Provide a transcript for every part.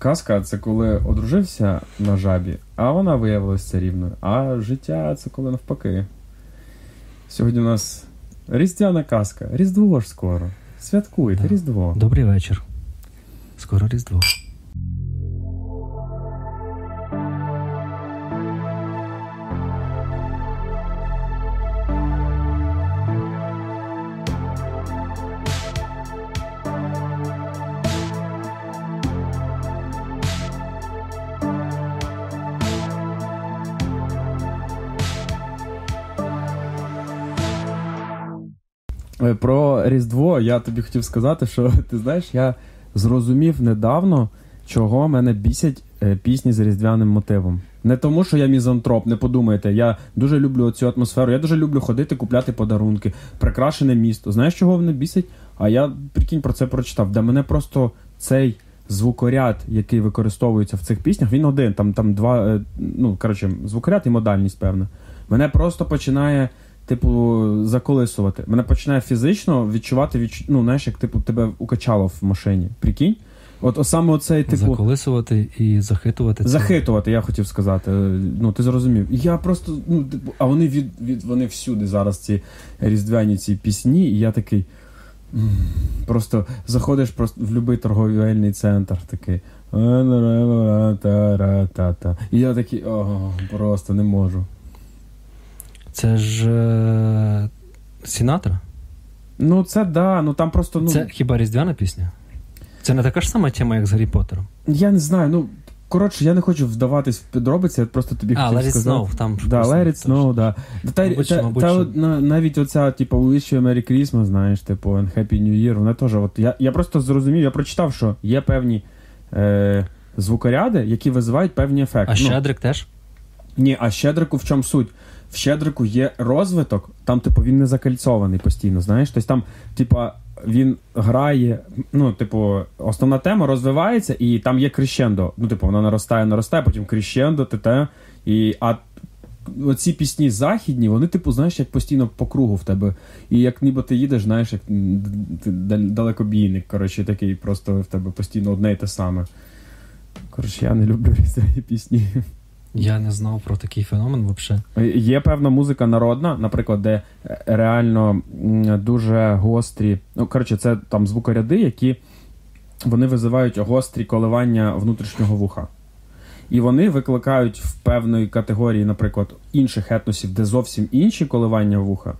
Казка це коли одружився на жабі, а вона виявилася рівною. А життя це коли навпаки. Сьогодні у нас різдвяна казка. Різдво ж скоро. Святкуйте, Да. Різдво. Добрий вечір. Скоро Різдво. Я тобі хотів сказати, що ти знаєш, я зрозумів недавно, чого мене бісять е, пісні з різдвяним мотивом. Не тому, що я мізантроп, не подумайте. Я дуже люблю цю атмосферу. Я дуже люблю ходити, купляти подарунки, прикрашене місто. Знаєш, чого мене бісять? А я прикинь про це прочитав. Де мене просто цей звукоряд, який використовується в цих піснях, він один. Там там два. е, Ну коротше, звукоряд і модальність, певна. Мене просто починає. Типу, заколисувати. Мене починає фізично відчувати, відч... ну, знаєш, як типу тебе укачало в машині. Прикинь? От, саме оцей, типу, Заколисувати і захитувати. це. захитувати, я хотів сказати. Ну, ти зрозумів. Я просто, ну, типу, а вони від, від вони всюди зараз ці різдвяні ці пісні, і я такий. Просто заходиш просто в будь-який торговельний центр, такий. І я такий, о, просто не можу. Це ж е... Сінатра? Ну, це да, ну там просто, ну. Це хіба різдвяна пісня? Це не така ж сама тема, як з Гаррі Поттером. Я не знаю, ну. Коротше, я не хочу вдаватись в підробиці, я просто тобі А, хотів It сказати. Snow, там Да, It. Snow, да. Та, Мабуть, та, мабуть, та, що. навіть оця, типу, Wish You Merry Christmas, знаєш, типу, and Happy New Year, вона теж, от, я, я просто зрозумів, я прочитав, що є певні е, звукоряди, які визивають певні ефекти. А Ну, Щедрик теж? ні, а щедрику в чому суть? В щедрику є розвиток, там, типу, він не закальцований постійно, знаєш. Тобто там, типа, він грає, ну, типу, основна тема розвивається, і там є крещендо. Ну, типу, вона наростає, наростає, потім крещендо, те, і а оці пісні західні, вони, типу, знаєш, як постійно по кругу в тебе. І як ніби ти їдеш, знаєш, як далекобійник, коротше, такий просто в тебе постійно одне й те саме. Коротше, я не люблю різдвяні пісні. Я не знав про такий феномен взагалі. Є певна музика народна, наприклад, де е, реально дуже гострі. Ну, коротше, це там звукоряди, які вони визивають гострі коливання внутрішнього вуха. І вони викликають в певної категорії, наприклад, інших етносів, де зовсім інші коливання вуха.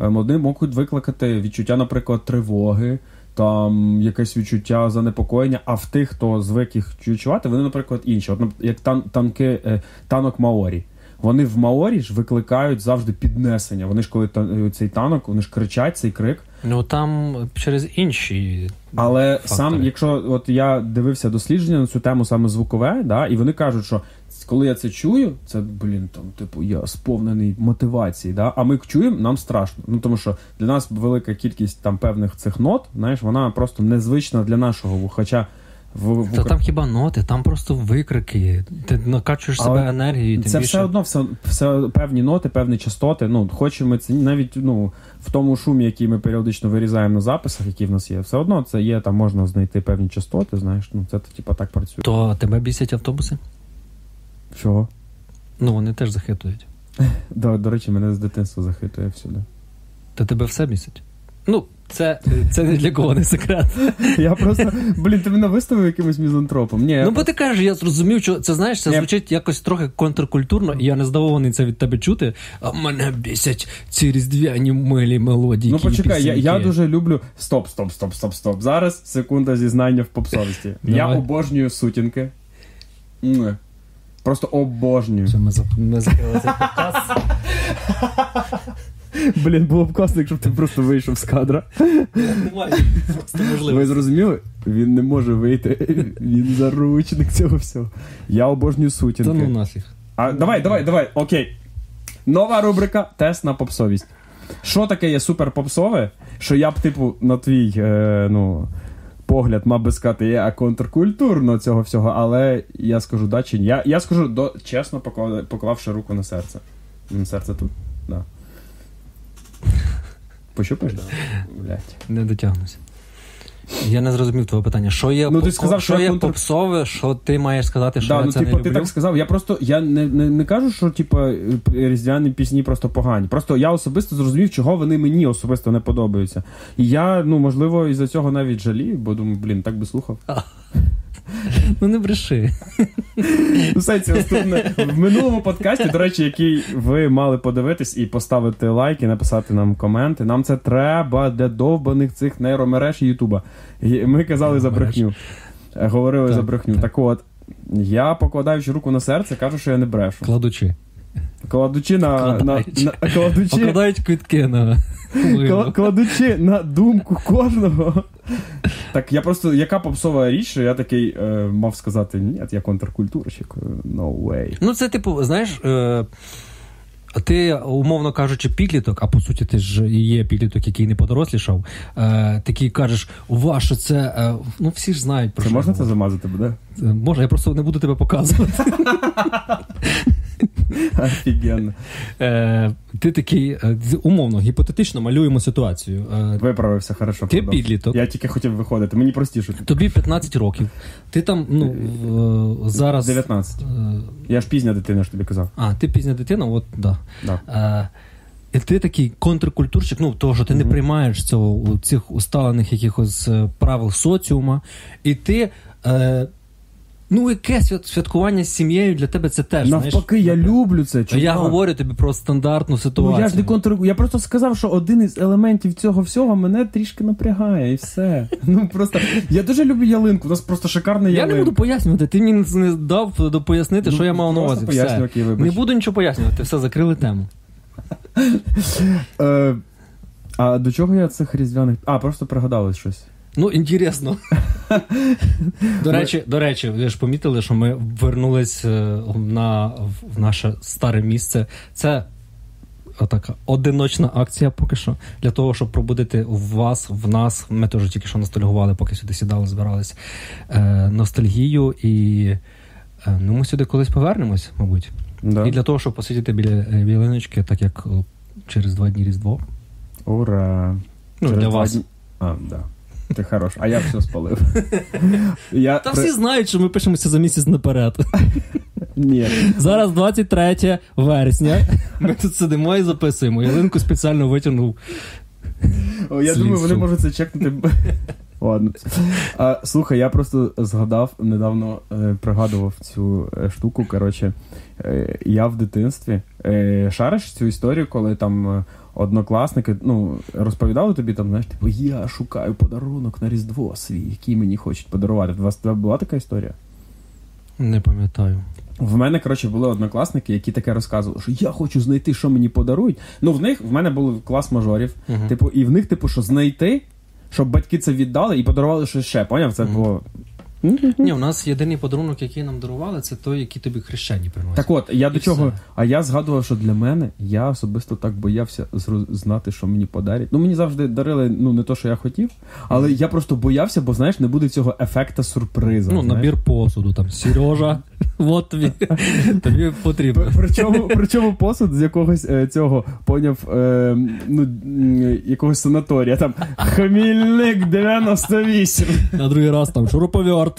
Е, Вони можуть викликати відчуття, наприклад, тривоги, там якесь відчуття занепокоєння, а в тих, хто звик їх відчувати, вони, наприклад, інші. От, як тан- танки, е, танок маорі. Вони в маорі ж викликають завжди піднесення. Вони ж коли та- цей танок, вони ж кричать цей крик. Ну там через інші. Але Фактори. сам, якщо от я дивився дослідження на цю тему саме звукове, да, і вони кажуть, що коли я це чую, це блін, там, типу, я сповнений мотивації, да, а ми чуємо, нам страшно. Ну тому що для нас велика кількість там певних цих нот, знаєш, вона просто незвична для нашого вуха. Хоча в, в Та там хіба ноти, там просто викрики. Ти накачуєш Але себе енергією. Тим це більше... все одно все, все певні ноти, певні частоти. Ну, хочемо ми це навіть ну, в тому шумі, який ми періодично вирізаємо на записах, які в нас є, все одно це є, там можна знайти певні частоти, знаєш, ну це типа так працює. То тебе бісять автобуси? Чого? Ну вони теж захитують. До, до речі, мене з дитинства захитує всюди. Та тебе все бісить. Ну, це, це не для кого не секрет. Я просто, блін, ти мене виставив якимось мізантропом. Ні, Ну, бо ти кажеш, я зрозумів, що це знаєш, це звучить якось трохи контркультурно, і я не здивований це від тебе чути. А мене бісять ці різдвяні милі мелодії. ну почекай, я, я дуже люблю. Стоп, стоп, стоп, стоп, стоп. Зараз секунда зізнання в попсовості. Я обожнюю сутінки. Просто обожнюю. Що ми, за... ми закрили цей показ. Блін, було б класно, якщо б ти просто вийшов з кадра. Немає просто Ви можливості. зрозуміли? Він не може вийти. Він заручник цього всього. Я обожнюю Та сутінки. ну нафіг. А давай, давай, давай, окей. Нова рубрика Тест на попсовість. Що таке є супер попсове, що я б, типу, на твій е, ну, погляд мав би сказати, я контркультурно цього всього, але я скажу да чи ні. Я, я скажу до, чесно, поклавши руку на серце. На Серце тут, да. Пощупаєш? Да. Блять. Не дотягнуся. Я не зрозумів твоє питання. Що є, Ну, ти по- сказав, що що я є контр- попсове, що ти маєш сказати, що Да, я ну, це типу, не ти так сказав. Я просто я не, не, не кажу, що типу, різдвяні пісні просто погані. Просто я особисто зрозумів, чого вони мені особисто не подобаються. І я, ну можливо, із-за цього навіть жалію, бо думаю, блін, так би слухав. Ну не бреши. Ну, в сенсі, наступне в минулому подкасті, до речі, який ви мали подивитись і поставити лайк, і написати нам коменти. Нам це треба для довбаних цих нейромереж і Ютуба. І Ми казали за брехню. Е, Говорили Так, за брехню. так. Так от. Я, покладаючи руку на серце, кажу, що я не брешу. Кладучи. Кладучи на, на, на кладучи, Покладають квитки на кла- кладучи на думку кожного. Так я просто, яка попсова річ, що я такий е, мав сказати, ні, я контркультурщик. е, No way. Ну, це типу, знаєш. Е... Ти, умовно кажучи, підліток, а по суті, ти ж є підліток, який не подорослішав. Е, такий кажеш, ува, що це. Е, ну, всі ж знають про Це що. можна це замазати буде? Може, я просто не буду тебе показувати. Офігенно. Е, ти такий, е, умовно, гіпотетично малюємо ситуацію. Е, Виправився хорошо. Ти підліток. Я тільки хотів виходити. Мені простіше. Тобі 15 років. Ти там, ну, зараз. 19. е, Я ж пізня дитина, ж тобі казав. А, ти пізня дитина, от да. Да. Е, і ти такий контркультурщик, ну того, що ти не приймаєш цього у цих усталених якихось правил соціума, і ти. Е, ну, яке свят, святкування з сім'єю для тебе це теж. Навпаки, я знаєш, люблю це. Я говорю тобі про стандартну ситуацію. Ну я ж не контр... Я просто сказав, що один із елементів цього всього мене трішки напрягає, і все. Ну просто я дуже люблю ялинку. У нас просто шикарна Я не буду пояснювати, ти мені не дав пояснити, Ну, що я мав на увазі. Все. окей. Не буду нічого пояснювати, все, закрили тему. Е, а до чого я цих різдвяних. А, просто пригадалось щось. Ну, інтересно. До речі, до речі, ви ж помітили, що ми вернулись е, на в наше старе місце. Це така одиночна акція поки що. Для того, щоб пробудити в вас, в нас. Ми теж тільки що ностальгували, поки сюди сідали, збирались. Е, ностальгію і. е, Ну, ми сюди колись повернемось, мабуть. Да? І для того, щоб посидіти біля е, білиночки, так як через два дні Різдво. Ура! Ну, Через для вас. дні- А, да. Ти хорош, а я все спалив. я Та всі знають, що ми пишемося за місяць наперед. Ні. Зараз 23 вересня. Ми тут сидимо і записуємо. Ялинку спеціально витягнув. О, я думаю, вони можуть це чекнути. Ладно. А, слухай, я просто згадав, недавно е, пригадував цю е, штуку. Коротше, е, я в дитинстві е, шариш цю історію, коли там е, однокласники ну, розповідали тобі, там, знаєш, типу, я шукаю подарунок на Різдво свій, який мені хочуть подарувати. У вас тебе була така історія? Не пам'ятаю. В мене, коротше, були однокласники, які таке розказували, що я хочу знайти, що мені подарують. Ну, в них в мене був клас мажорів. Мгм. Типу, і в них, типу, що знайти, щоб батьки це віддали і подарували щось ще. Поняв? Це Мгм. було. Ні, у нас єдиний подарунок, який нам дарували, це той, який тобі хрещені приносять. Так от, я І до чого. все. А я згадував, що для мене я особисто так боявся знати, що мені подарять. Ну, мені завжди дарили, ну, не то, що я хотів, але я просто боявся, бо знаєш, не буде цього ефекта сюрприза. Ну, знаєш. набір посуду, там, Сережа, от тобі, тобі потрібно. Причому, причому посуд з якогось е, цього поняв е, ну, якогось санаторія. Там Хмільник 98. На другий раз там шуруповерт.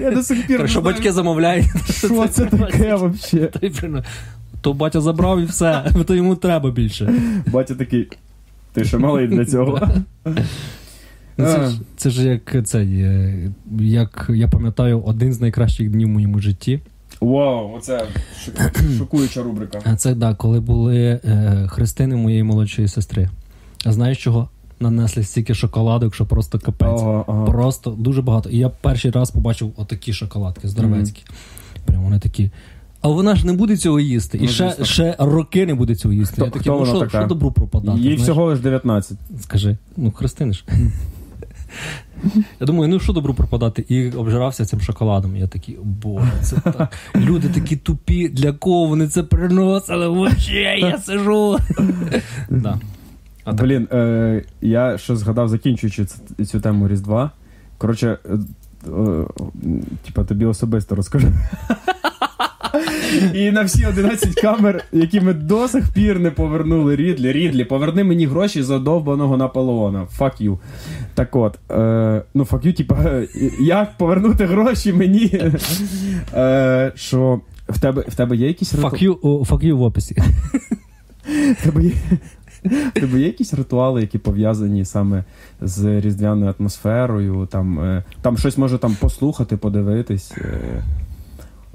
Я до сих пір. не Що батьки замовляють. Що це таке взагалі? То батя забрав і все, то йому треба більше. Батя такий. Ти ще малий для цього. Ну, Це, ж- це ж як цей, е, як я пам'ятаю, один з найкращих днів в моєму житті. Вау, оце шокуюча рубрика. А це да, коли були е, хрестини моєї молодшої сестри. А знаєш чого? Нанесли стільки шоколадок, що просто капець. Ага, ага. Просто дуже багато. І я перший раз побачив отакі шоколадки здоровецькі. Прямо вони такі. А вона ж не буде цього їсти. І Ну, ще, звісно. ще роки не буде цього їсти. Хто- я такий, хто ну що, така? що добру пропадати? Їй знаєш? всього лиш 19. Скажи, ну хрестини ж. Я думаю, ну що добру пропадати? І обжирався цим шоколадом. Я такий, боже, це так. Люди такі тупі, для кого вони це приносили? Вообще, я сижу. Да. А так. Блін, е, я ще згадав, закінчуючи ц- цю тему Різдва. Коротше, е, е, типа тобі особисто розкажу. І на всі 11 камер, які ми до сих пір не повернули Рідлі. Рідлі, поверни мені гроші за довбаного Наполеона. Fuck you. Так от, е, ну fuck you, типа, е, як повернути гроші мені? Е, що в тебе, в тебе є якісь Fuck you, о, fuck you в описі. в тебе є, тебе є якісь ритуали, які пов'язані саме з різдвяною атмосферою, там, е, там щось може там послухати, подивитись.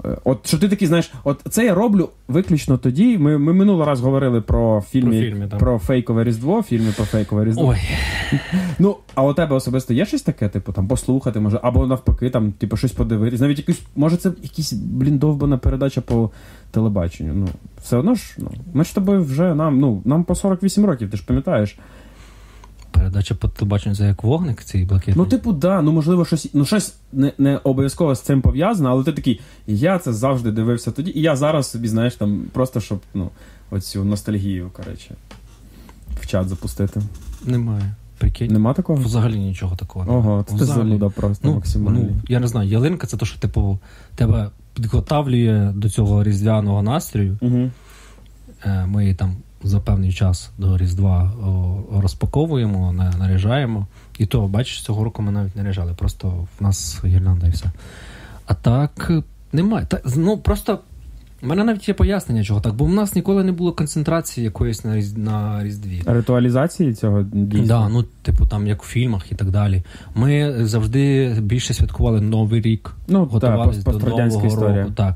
Е, От що ти такий, знаєш, от це я роблю виключно тоді. Ми, ми минулий раз говорили про фільми, Про фільми, про фейкове Різдво, фільми про фейкове Різдво. Ой, Ну, а у тебе особисто є щось таке, типу, там послухати, може, або навпаки, там, типу, щось подивитись. Навіть якусь, може, це якась, блін, довбана передача по телебаченню. Ну, все одно ж, ну, ми ж тобою вже нам, ну, нам по 48 років, ти ж пам'ятаєш. Передача по телебаченню це як вогник цей блакитний. Ну, типу, да, ну можливо, щось, ну щось не, не обов'язково з цим пов'язано, але ти такий, я це завжди дивився тоді, і я зараз собі, знаєш, там просто щоб, ну, оцю ностальгію, коротше, в чат запустити. Немає. Прикинь. Нема такого? Взагалі нічого такого. немає. Ого, це ти Взагалі. зануда просто Ну, максимально. ну, я не знаю, ялинка це те, що типу тебе підготавлює до цього різдвяного настрою. Угу. Ми її там за певний час до Різдва розпаковуємо, на- наряжаємо. І то, бачиш, цього року ми навіть наряжали, просто в нас гірлянда і все. А так немає. Та, ну просто в мене навіть є пояснення, чого так, бо в нас ніколи не було концентрації якоїсь на, Різ- на Різдві. Ритуалізації цього дійсно? Да, ну, типу, там як в фільмах і так далі. Ми завжди більше святкували Новий рік, Ну, готувалися до Нового історія. року. Так.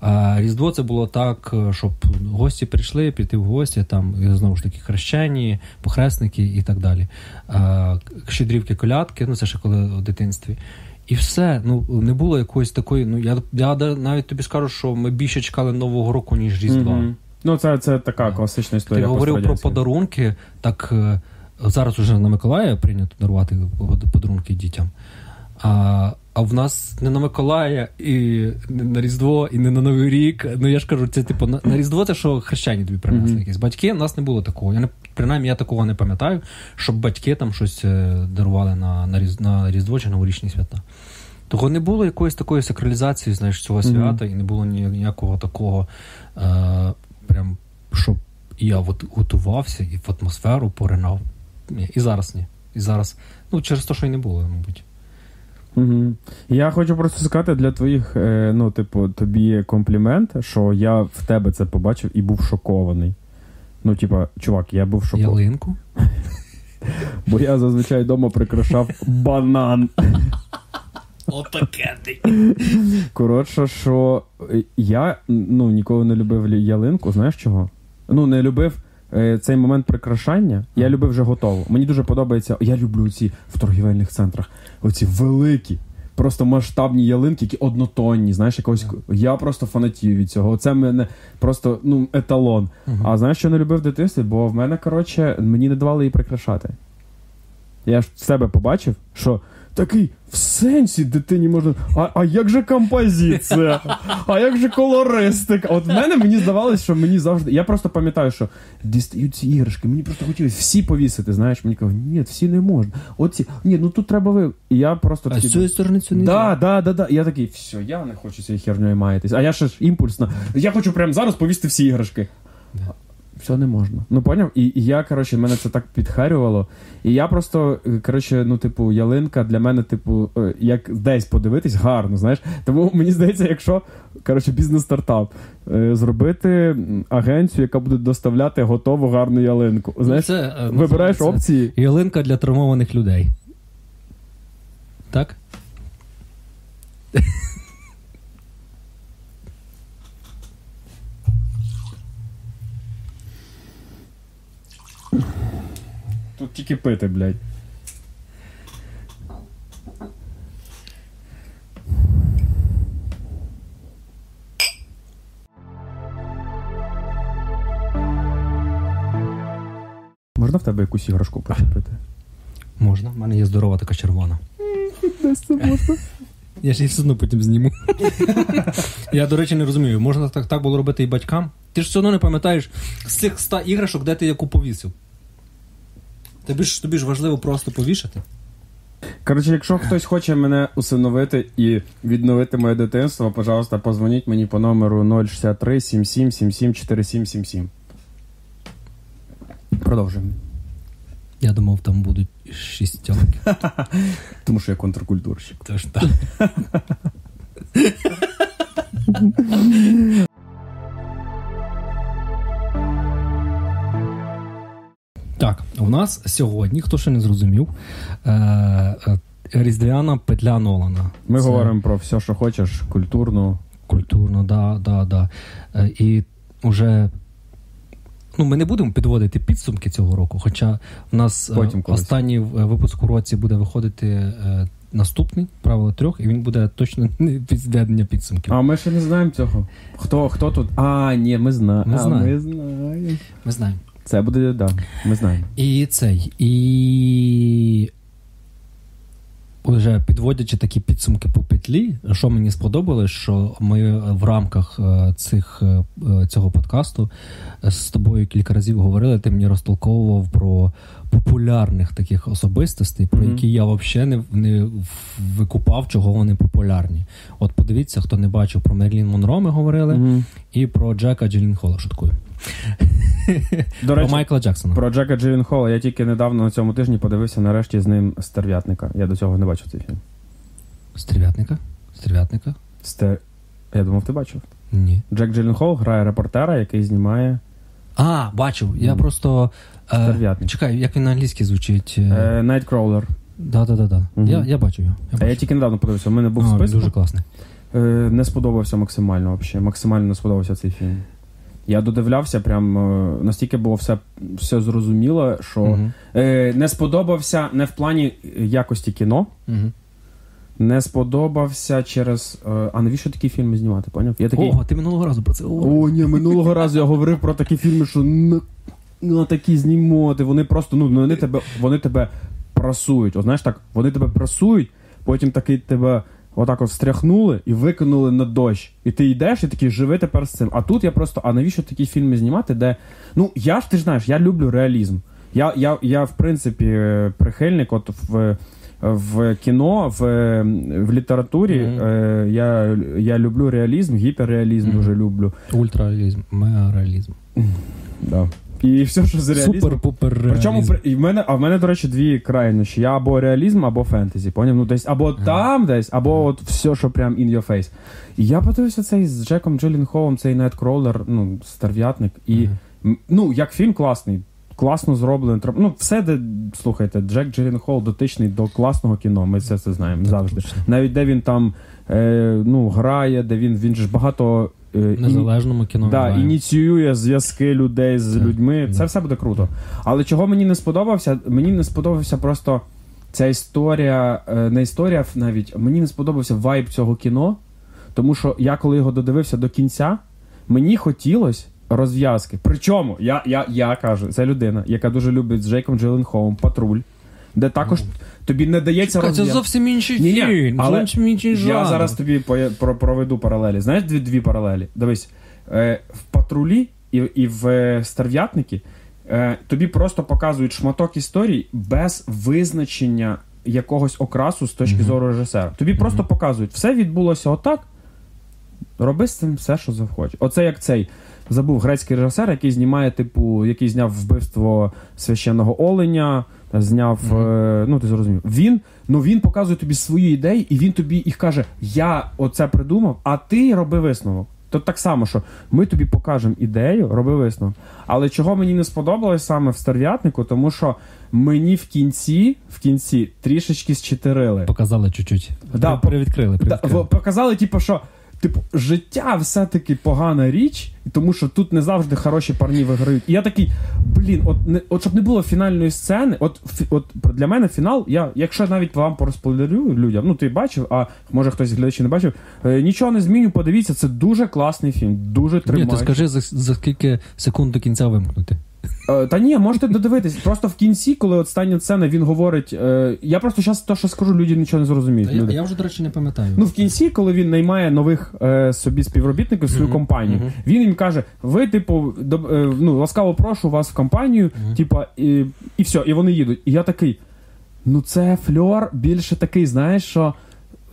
А Різдво це було так, щоб гості прийшли, піти в гості, там знову ж таки хрещені, похресники і так далі. А, щедрівки, колядки, ну це ще коли в дитинстві. І все, ну не було якоїсь такої. Ну я, я навіть тобі скажу, що ми більше чекали Нового року, ніж Різдва. Мгм. Ну, це, це така класична Ти історія. говорив про подарунки. Так е, зараз уже на Миколая прийнято дарувати подарунки дітям. А, а в нас не на Миколая, і не на Різдво, і не на Новий рік. Ну я ж кажу, це типу на, на Різдво це що хрещені тобі принесли Мгм. якісь. Батьки, у нас не було такого. Я не принаймні я такого не пам'ятаю, щоб батьки там щось е, дарували на, на, Різ- на Різдво чи новорічні свята. Того не було якоїсь такої сакралізації, знаєш, цього свята, і не було ніякого такого, е, прям, щоб я от готувався і в атмосферу поринав. Ні, і зараз ні. І зараз, ну, через те, що й не було, мабуть. Угу. Я хочу просто сказати для твоїх, е, ну, типу, тобі комплімент, що я в тебе це побачив і був шокований. Ну, типа, чувак, я був шокований. Ялинку. Бо я зазвичай вдома прикрашав банан. Опакети. Коротше, що е, я ну, ніколи не любив ялинку, знаєш чого? Ну, не любив е, цей момент прикрашання. Я любив вже готово. Мені дуже подобається. Я люблю ці в торгівельних центрах. Оці великі, просто масштабні ялинки, які однотонні. Знаєш, якогось. Я просто фанатію від цього. Це мене просто ну, еталон. А знаєш, що не любив дитинстві? Бо в мене, коротше, мені не давали її прикрашати. Я ж в себе побачив, що такий в сенсі дитині можна. А, а як же композиція? А як же колористика? От в мене мені здавалось, що мені завжди. Я просто пам'ятаю, що дістають ці іграшки, мені просто хотілося всі повісити. Знаєш, мені кажуть, ні, всі не можна. Оці, ні, ну тут треба ви. І я просто А такий, з цієї сторони цю не Да, да, да, да. І Я такий, все, я не хочу цією хернею маятись. А я ще ж імпульсно. Я хочу прямо зараз повісти всі іграшки. Все не можна. Ну поняв? І, і я, коротше, мене це так підхарювало. І я просто, е, коротше, ну, типу, ялинка для мене, типу, е, як десь подивитись, гарно, знаєш. Тому мені здається, якщо коротше, бізнес-стартап, е, зробити агенцію, яка буде доставляти готову гарну ялинку. Знаєш, це, вибираєш опції. Ялинка для травмованих людей. Так? Тут тільки пити, блядь. Можна в тебе якусь іграшку почепити? Можна. У мене є здорова така червона. Десь це можна. Я ж її все одно потім зніму. Я, до речі, не розумію, можна так, так було робити і батькам. Ти ж все одно не пам'ятаєш з цих ста іграшок, де ти яку повісив. Тобі ж, тобі ж важливо просто повішати. Коротше, якщо хтось хоче мене усиновити і відновити моє дитинство, пожалуйста, позвоніть мені по номеру 063 77 77 4777. Продовжуємо. Я думав, там будуть шістьонки. Тому що я контркультурщик. Тож так. Так, у нас сьогодні, хто ще не зрозумів, е, е, різдвяна петля Нолана. Ми Це говоримо про все, що хочеш, культурну. Культурно, да, да, да. Е, І вже. Ну, ми не будемо підводити підсумки цього року, хоча в нас е, Потім останній е, випуск у році буде виходити е, наступний правило трьох, і він буде точно не підведення підсумків. А ми ще не знаємо цього. Хто, хто тут? А, ні, ми знаємо. Ми знаємо. Ми знаємо. Ми знаємо. Це буде, так, да, ми знаємо. І цей. І. Уже підводячи такі підсумки по петлі, що мені сподобалось, що ми в рамках е, цих, е, е, цього подкасту е, з тобою кілька разів говорили, ти мені розтолковував про популярних таких особистостей, про які я взагалі не, не викупав, чого вони популярні. От подивіться, хто не бачив про Мерлін Монро, ми говорили, Мгм. і про Джека Джилінхола, шуткую. До Про речі, Майкла Джексона. про Джека Джилленхола я тільки недавно на цьому тижні подивився нарешті з ним стерв'ятника. Я до цього не бачив цей фільм. Стерв'ятника? Стерв'ятника? Стер... Я думав, ти бачив. Ні. Джек Джилленхол грає репортера, який знімає А, бачив. Я просто. Е, Стерв'ятник. чекай, як він на англійській звучить. Е, е, Nightcrawler. да, да, да, да. Мгм. Я, я бачу його. Я А я бачу. тільки недавно подивився. У мене був А, він список. дуже класний. Е, не сподобався максимально взагалі. Максимально не сподобався цей фільм. Я додивлявся, прям е, настільки було все, все зрозуміло, що е, не сподобався не в плані якості кіно, не сподобався через. Е, а навіщо такі фільми знімати? Поняв? Я такий. О, ти минулого разу про це говорив. О, ні, минулого разу я говорив про такі фільми, що на, на такі знімати. Вони просто ну вони тебе, вони тебе прасують. От знаєш так, вони тебе прасують, потім таки тебе отак от встряхнули і викинули на дощ. І ти йдеш і такий живи тепер з цим. А тут я просто, а навіщо такі фільми знімати, де. Ну, я ж ти ж знаєш, я люблю реалізм. Я, я, я в принципі, прихильник, от в. В кіно, в, в літературі Мгм. е, я, я люблю реалізм, гіперреалізм Мгм. дуже люблю. Ультрареалізм, мегареалізм. Да. І все, що з реалізмом. Супер-пупер Причому при- і в мене, а в мене, до речі, дві крайнощі. Я або реалізм, або фентезі. Поняв? Ну, десь або Ага. там десь, або от все, що прям in your face. І я подивився цей з Джеком Джилленхолом, цей Nightcrawler, ну, старв'ятник. І м, ну, як фільм класний. Класно зроблений. Ну, все, де, слухайте, Джек Джилленхол дотичний до класного кіно. Ми все це знаємо завжди. Точно. Навіть де він там е, ну, грає, де він, він же ж багато. Е, незалежному кіно. Да, ініціює зв'язки людей з Так, людьми. Це все буде круто. Але чого мені не сподобався? Мені не сподобався просто ця історія, е, не історія навіть, мені не сподобався вайб цього кіно. Тому що я, коли його додивився до кінця, мені хотілося розв'язки. Причому я, я, я кажу, це людина, яка дуже любить з Джейком Джилленхолом патруль, де також тобі не дається Чекай, Це зовсім інший Ні-ні, фільм, але зовсім інший жанр. Я зараз тобі поє- про- проведу паралелі. Знаєш дві, дві паралелі? Дивись, е, в патрулі і, і в е, старв'ятники е, тобі просто показують шматок історії без визначення якогось окрасу з точки зору режисера. Тобі просто показують, все відбулося отак. Роби з цим все, що захочеш. Оце як цей. Забув грецький режисер, який знімає, типу, який зняв вбивство священного оленя, зняв. Е, ну, ти зрозумів. Він, ну він показує тобі свої ідеї, і він тобі їх каже: Я оце придумав, а ти роби висновок. То так само, що ми тобі покажемо ідею, роби висновок. Але чого мені не сподобалось саме в старв'ятнику, тому що мені в кінці, в кінці трішечки зчетирили. Показали чуть-чуть. Да, При- Привідкрили, Да, показали, типу, що типу, життя все-таки погана річ, тому що тут не завжди хороші парні виграють. І я такий, блін, от не от щоб не було фінальної сцени, от от для мене фінал, я, якщо навіть вам порозпойлерю людям, ну ти бачив, а може хтось з глядачів не бачив, е, нічого не зміню, подивіться, це дуже класний фільм, дуже Ні, тримає. ти скажи, за, за скільки секунд до кінця вимкнути. Е, Та ні, можете додивитись. Просто в кінці, коли остання сцена, він говорить. Е, я просто зараз то, що скажу, люди нічого не зрозуміють. Люди. Я, вже, до речі, не пам'ятаю. Ну, в кінці, коли він наймає нових е, собі співробітників в свою компанію, він їм каже: ви, типу, доб- е, ну, ласкаво прошу вас в компанію, типа, і, і все, і вони їдуть. І я такий. ну це фльор більше такий, знаєш, що.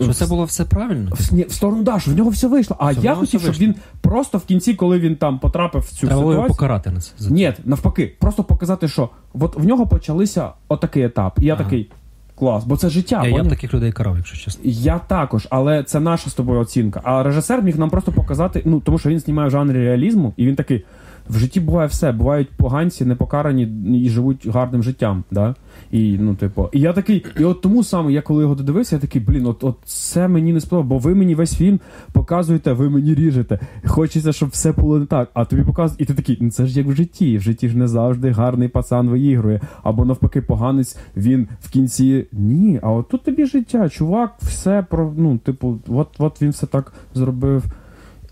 Що це було все правильно? В, ні, в сторону да, що в нього все вийшло. А Що в я нього хотів, все щоб вийшло. він просто в кінці, коли він там потрапив в цю Треба було його ситуацію. покарати на це. за це. Ні, навпаки, просто показати, що от в нього почалися отакий етап. І я Ага. такий клас, бо це життя. Я, я б поняв? таких людей карав, якщо чесно. Я також, але це наша з тобою оцінка. А режисер міг нам просто показати, ну тому що він знімає в жанрі реалізму, і він такий. В житті буває все. Бувають поганці, непокарані і живуть гарним життям. Да? І, ну, типу, і я такий, і от тому саме, я коли його додивився, я такий, блін, от, от це мені не сподобалося, бо ви мені весь фільм показуєте, ви мені ріжете. Хочеться, щоб все було не так. А тобі показують, і ти такий, ну це ж як в житті. В житті ж не завжди гарний пацан виігрує. Або навпаки, поганець він в кінці. Ні, а от тут тобі життя, чувак, все про ну, типу, от, от він все так зробив.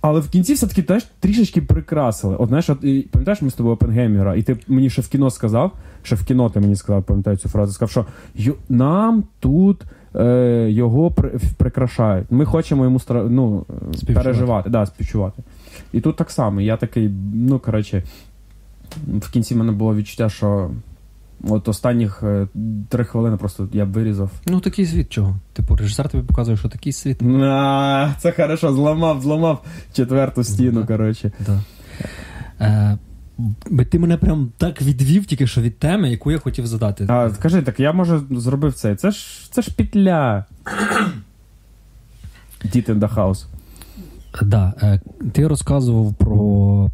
Але в кінці все-таки теж трішечки прикрасили. От знаєш, от, і, пам'ятаєш, ми з тобою Опенгеймера, і ти мені ще в кіно сказав, ще в кіно ти мені сказав, пам'ятаю цю фразу, сказав, що «Ю- нам тут е, його при, прикрашають. Ми хочемо йому стра- ну, Співчувати. переживати, да, співчувати. І тут так само. Я такий, ну коротше, в кінці в мене було відчуття, що от останніх е, три хвилини просто я б вирізав. Ну такий світ чого? Типу, режисер тобі показує, що такий світ. А, це хорошо, зламав, зламав четверту стіну, Да. коротше. Да. Е, бо ти мене прям так відвів тільки що від теми, яку я хотів задати. А, скажи, так я може зробив це. Це ж це ж петля. Діти in the house. Да, е, ти розказував про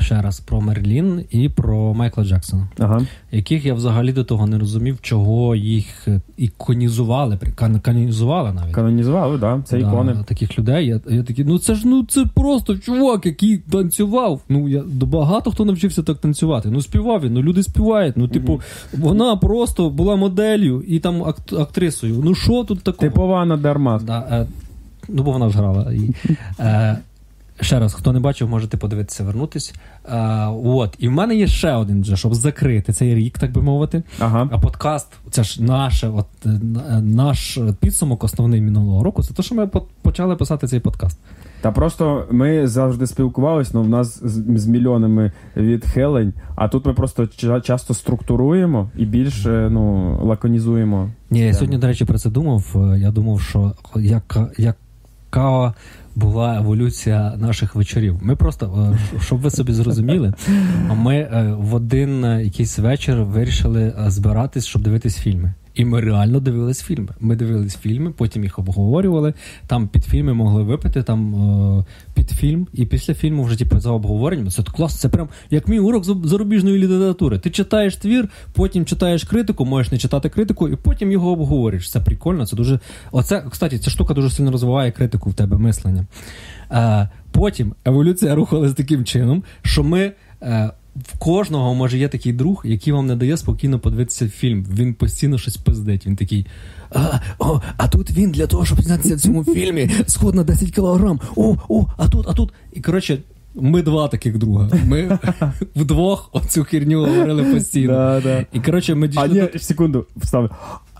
ще раз про Мерлін і про Майкла Джексона, Ага. яких я взагалі до того не розумів, чого їх іконізували, кан- канонізували навіть. Канонізували, да, це Да, ікони. Таких людей. Я, я такий, ну це ж ну це просто чувак, який танцював. Ну я багато хто навчився так танцювати. Ну співав він, ну люди співають. Ну, типу, вона просто була моделлю і там акт- актрисою. Ну що тут такого? Типова на дармат. Да, е, ну, бо вона ж грала. І, е, ще раз, хто не бачив, можете подивитися, вернутись. Е, от. І в мене є ще один, вже, щоб закрити цей рік, так би мовити. Ага. А подкаст, це ж наше, от, на- наш підсумок основний минулого року. Це те, що ми почали писати цей подкаст. Та просто ми завжди спілкувалися, але в нас з, з мільйонами відхилень, а тут ми просто ча- часто структуруємо і більш е, ну, лаконізуємо. Ні, я сьогодні, до речі, про це думав. Е, Я думав, що яка, яка була еволюція наших вечорів. Ми просто, е, щоб ви собі зрозуміли, ми е, в один е, якийсь вечір вирішили збиратись, щоб дивитись фільми. І ми реально дивились фільми. Ми дивились фільми, потім їх обговорювали. Там під фільми могли випити там е, під фільм, і після фільму вже типу, за обговоренням. Це клас, це прям як мій урок зарубіжної літератури. Ти читаєш твір, потім читаєш критику, можеш не читати критику, і потім його обговорюєш. Це прикольно, це дуже. Оце, кстати, ця штука дуже сильно розвиває критику в тебе мислення. Е, потім еволюція рухалась таким чином, що ми. Е, в кожного може є такий друг, який вам не дає спокійно подивитися фільм. Він постійно щось пиздить. Він такий. А, о, а тут він для того, щоб знятися в цьому фільмі, сход на 10 кілограм. О, о, а тут, а тут. І коротше, ми два таких друга. Ми вдвох оцю херню говорили постійно. І коротше, ми А ні, секунду, вставлю.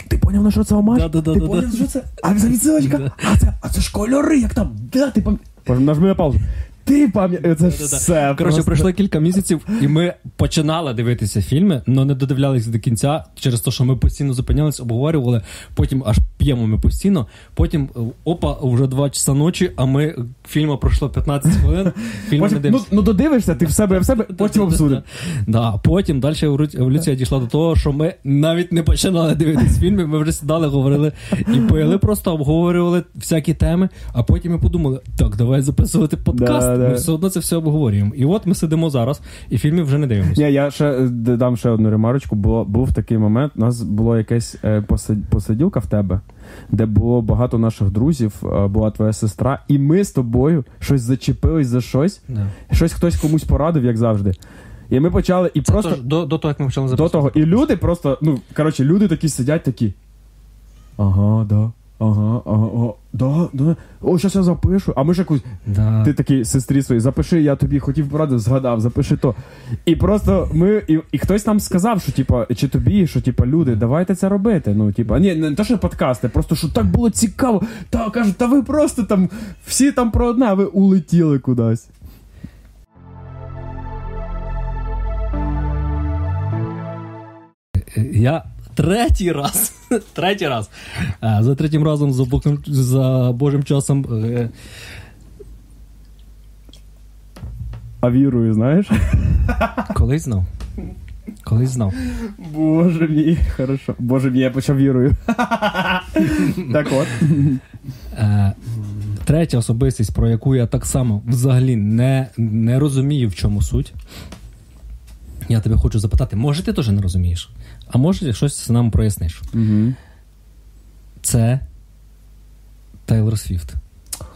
Ти поняв, на що це омаж? Ти поняв, що це? А це відсилочка? А це, ж кольори, як там? Да, ти пам... Нажми на паузу. Ти пам'ятаєш, це Да-да-да. все. Коротше, просто. пройшло кілька місяців, і ми починали дивитися фільми, але не додивлялися до кінця через те, що ми постійно зупинялись, обговорювали. Потім аж п'ємо ми постійно. Потім е, опа, вже 2 часа ночі, а ми фільму пройшло 15 хвилин. Фільм не Потім, ну, ну додивишся, ти в себе в себе, потім обсудимо. Да, потім далі еволюція дійшла до того, що ми навіть не починали дивитись фільми, ми вже сідали, говорили і пили, просто обговорювали всякі теми, а потім ми подумали, так, давай записувати подкаст. Да, да. Ми все одно це все обговорюємо. І от ми сидимо зараз, і фільмів вже не дивимося. Ні, я ще е, дам ще одну ремарочку. Було, був такий момент. У нас було якась е, посид- посиділка в тебе, де було багато наших друзів, е, була твоя сестра, і ми з тобою щось зачепились за щось. Да. Щось хтось комусь порадив, як завжди. І ми почали, і Це просто тож до, до того, як ми почали до того, і люди просто, ну коротше, люди такі сидять, такі. Ага, да. Ага, ага, ага, да, да. О, щас я запишу. А ми ж якусь. Да. Ти такий сестрі своїй, запиши, я тобі хотів порадити, згадав, запиши то. І просто ми. І, і хтось нам сказав, що типа, чи тобі, що типа, люди, давайте це робити. Ну, типа, ні, не те, що подкасти, просто що так було цікаво. Та кажуть, та ви просто там всі там про одне, а ви улетіли кудись. Я третій раз Третій раз. Е, За третім разом за Богом, за Божим часом. е, А вірую, знаєш? Колись знав. Колись знав. Боже мій, хорошо. Боже мій, я почав вірою. Так от. Е, Третя особистість, про яку я так само взагалі не, не розумію, в чому суть. Я тебе хочу запитати, може, ти теж не розумієш? А може, щось нам проясниш? Угу. Це Тейлор Свіфт.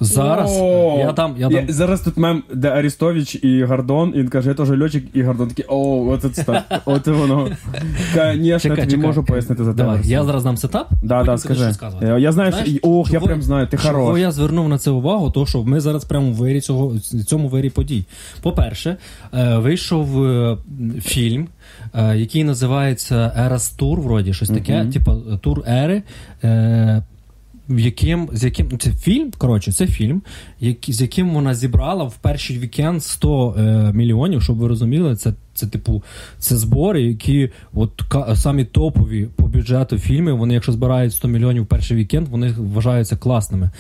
Зараз О, я дам, я дам. Зараз тут мем, де Арістович і Гордон, і він каже, я теж льотчик, і Гордон такий, о, от це так. От і воно. Звісно, я тобі можу пояснити за тебе. я зараз дам сетап. Да, да, скажи. Я, знаю, що... Ох, я прям знаю, ти хорош. я звернув на це увагу, то що ми зараз прямо в вирі цього цьому вирі подій. По-перше, е, вийшов е, фільм, е, який називається Ерас Тур, вроді щось таке, Мгм. типу тур ери. Е, в яким, з яким це фільм, коротше, це фільм, як, з яким вона зібрала в перший вікенд 100 е, мільйонів, щоб ви розуміли, це, це типу це збори, які от самі топові по бюджету фільми, вони, якщо збирають 100 мільйонів перший вікенд, вони вважаються класними.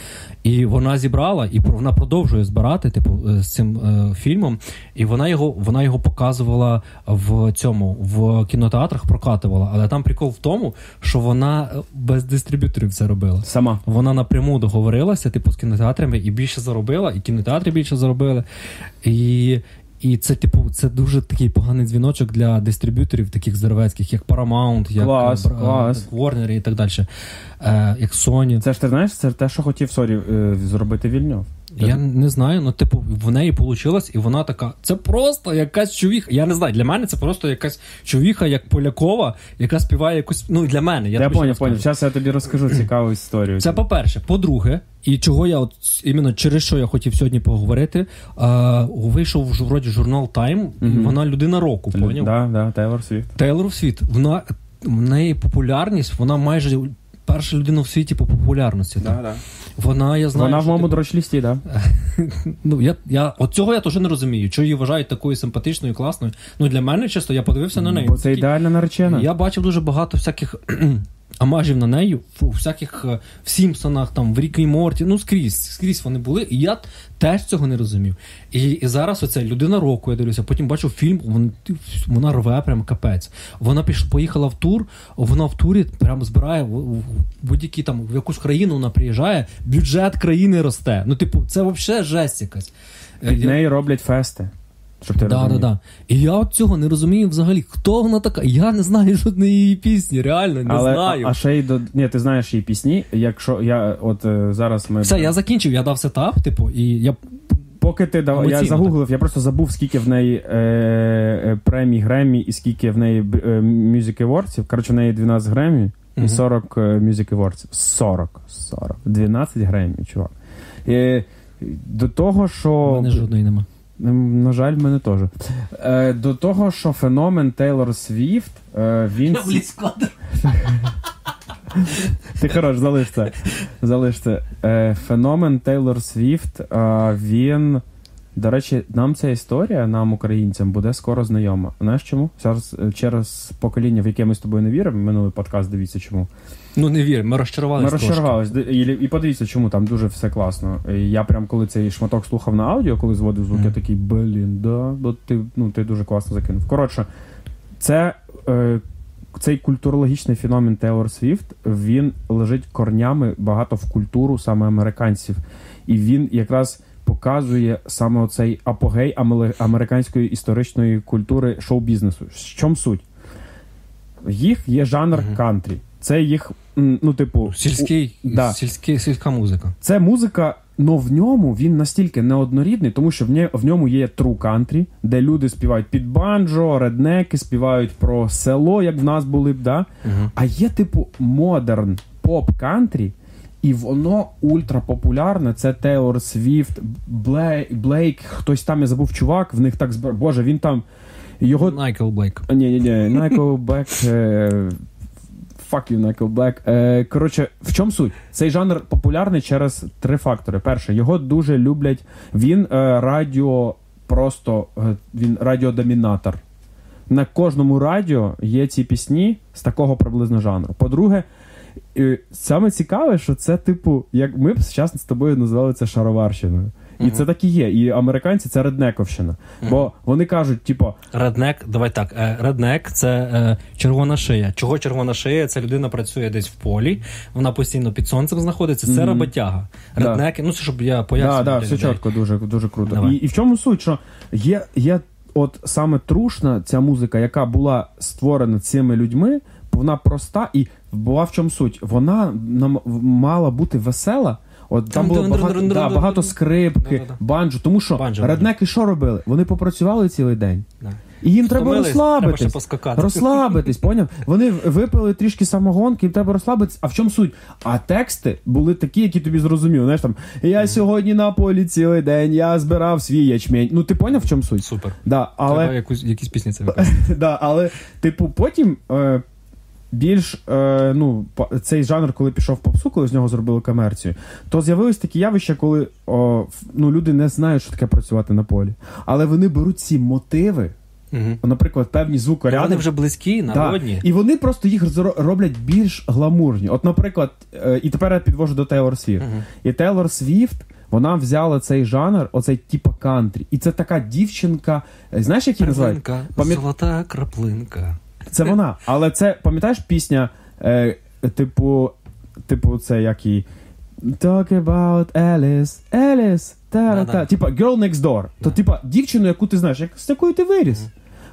І вона зібрала, і вона продовжує збирати, типу, е, з цим е, фільмом. І вона його, вона його показувала в цьому в кінотеатрах, прокатувала. Але там прикол в тому, що вона е, без дистриб'юторів це робила. Сама. Вона напряму договорилася, типу, з кінотеатрами і більше заробила, і кінотеатри більше заробили. І, і це, типу, це дуже такий поганий дзвіночок для дистриб'юторів, таких здоровецьких, як Paramount, як Клас, е, Бра- клас. Warner і так далі, е, як Sony. Це ж ти знаєш, це те, що хотів сорі е, зробити Вільньов. Я не знаю, ну типу, в неї вийшло, і вона така. Це просто якась човіха. Я не знаю, для мене це просто якась човіха, як Полякова, яка співає якусь. Ну для мене. Я, Я, поняв, поняв. Зараз я тобі розкажу цікаву історію. Це по-перше. По-друге, і чого я от іменно через що я хотів сьогодні поговорити, а, вийшов ж вроді журнал Time, Мгм. вона людина року, поняв? Да, да, Тейлор Свіфт. Тейлор Світ, вона в неї популярність, вона майже перша людина в світі по популярності. так. да. Вона, я знаю, Вона в моєму типу, дрочлісті, да. Ну, я, я, от цього я теж не розумію. Чого її вважають такою симпатичною, класною. Ну, для мене, чесно, я подивився на неї. Бо це ідеальна наречена. Я бачив дуже багато всяких амажів на неї, в всяких е, в Сімпсонах, там, в Рікі і Морті, ну скрізь, скрізь вони були. І я теж цього не розумів. І, і зараз оце людина року, я дивлюся, потім бачу фільм, вон- вона рве прям капець. Вона піш, поїхала в тур, вона в турі прям збирає в, в, будь-які там в якусь країну вона приїжджає, бюджет країни росте. Ну, типу, це взагалі жесть якась. Е, Під я- неї роблять фести. Щоб ти Да, да, розумів. да. І я от цього не розумію взагалі. Хто вона така? Я не знаю жодної її пісні, реально не Але, знаю. А, а ще й до. Ні, ти знаєш її пісні. Якщо я от е, зараз ми. Все, я закінчив, я дав сетап, типу, і я. Поки ти дав, я загуглив, я просто забув, скільки в неї е, е, премій Греммі і скільки в неї е, Music Awards. Коротше, в неї 12 Греммі і 40 е, Music Awards. 40. 40. 12 Греммі, чувак. І, до того, що. У мене жодної нема. М, На жаль, в мене теж. Е, до того, що феномен Тейлор Свіфт, е, він. Ти хорош, залиш це. Залиш це. Е, феномен Тейлор Свіфт, е, він. До речі, нам ця історія, нам, українцям, буде скоро знайома. Знаєш чому? Зараз е, через покоління, в яке ми з тобою не віримо, минулий подкаст, дивіться чому. Ну не вір, ми розчарувалися. Ми розчарувались. І, і подивіться, чому там дуже все класно. І Я прям коли цей шматок слухав на аудіо, коли зводив звук, я такий, блін, да, бо ти, ну, ти дуже класно закинув. Коротше, це. Е, цей культурологічний феномен Тейлор Свіфт він лежить корнями багато в культуру саме американців, і він якраз показує саме оцей апогей американської історичної культури шоу-бізнесу. В чому суть? Їх є жанр Мгм. кантрі. Це їх, ну, типу, Сільський, у- да. сільський, сільська музика. це музика, але в ньому він настільки неоднорідний, тому що в, нє, в ньому є true country, де люди співають під банджо, реднеки, співають про село, як в нас були б, да? Угу. А є, типу, модерн поп кантрі, і воно ультрапопулярне. Це Тейлор Свіфт, Блейк, Блейк, хтось там я забув чувак, в них так збир... Боже, він там. Його Найкл Блейк. ні, ні, ні, Nickelback, е, Fuck you, Nickelback. Е, Коротше, в чому суть? Цей жанр популярний через три фактори. Перше, його дуже люблять. Він е, радіо просто е, він радіодомінатор. На кожному радіо є ці пісні з такого приблизно жанру. По-друге, і саме цікаве, що це, типу, як ми б зараз з тобою називали це шароварщиною. І Мгм. це так і є. І американці це реднековщина. Бо вони кажуть, типу, Реднек, давай так. е, Реднек це е, червона шия. Чого червона шия? Це людина працює десь в полі, вона постійно під сонцем знаходиться. Це Мгм. роботяга. Да. Ну це щоб я Да, пояснював. да, для все чітко, дуже, дуже круто. Давай. І, і в чому суть, що є, є от саме трушна ця музика, яка була створена цими людьми, вона проста і була в чому суть. Вона нам мала бути весела. От там було багато, да, багато скрипки, банджо. Тому що Банджо, реднеки що робили? Вони попрацювали цілий день. Да. І їм треба Втомились, розслабитись. Розслабитись, поняв? Вони випили трішки самогонки, їм треба розслабитись. А в чому суть? А тексти були такі, які тобі зрозуміли. Знаєш там я сьогодні на полі цілий день, я збирав свій ячмень. Ну ти поняв, в чому суть? Супер. Да, але Треба якусь, якісь пісні це виконати. да, але, типу, потім е, більш е, ну, цей жанр, коли пішов попсу, коли з нього зробили комерцію, то з'явились такі явища, коли о, ну, люди не знають, що таке працювати на полі. Але вони беруть ці мотиви, Мгм. наприклад, певні звукоряди. Вони вже близькі, народні. І вони просто їх роблять більш гламурні. От, наприклад, е, і тепер я підвожу до Тейлор Свіфт. Мгм. І Тейлор Свіфт. Вона взяла цей жанр, оцей типа кантрі. І це така дівчинка. е, Знаєш, як її називають? Пам'ят- золота краплинка. Це вона. Але це, пам'ятаєш пісня, е, типу, типу, це як її. Talk about Alice, Alice, та Да-да. та Типа Girl Next Door. То, типа, дівчину, яку ти знаєш, як, з якою ти виріс.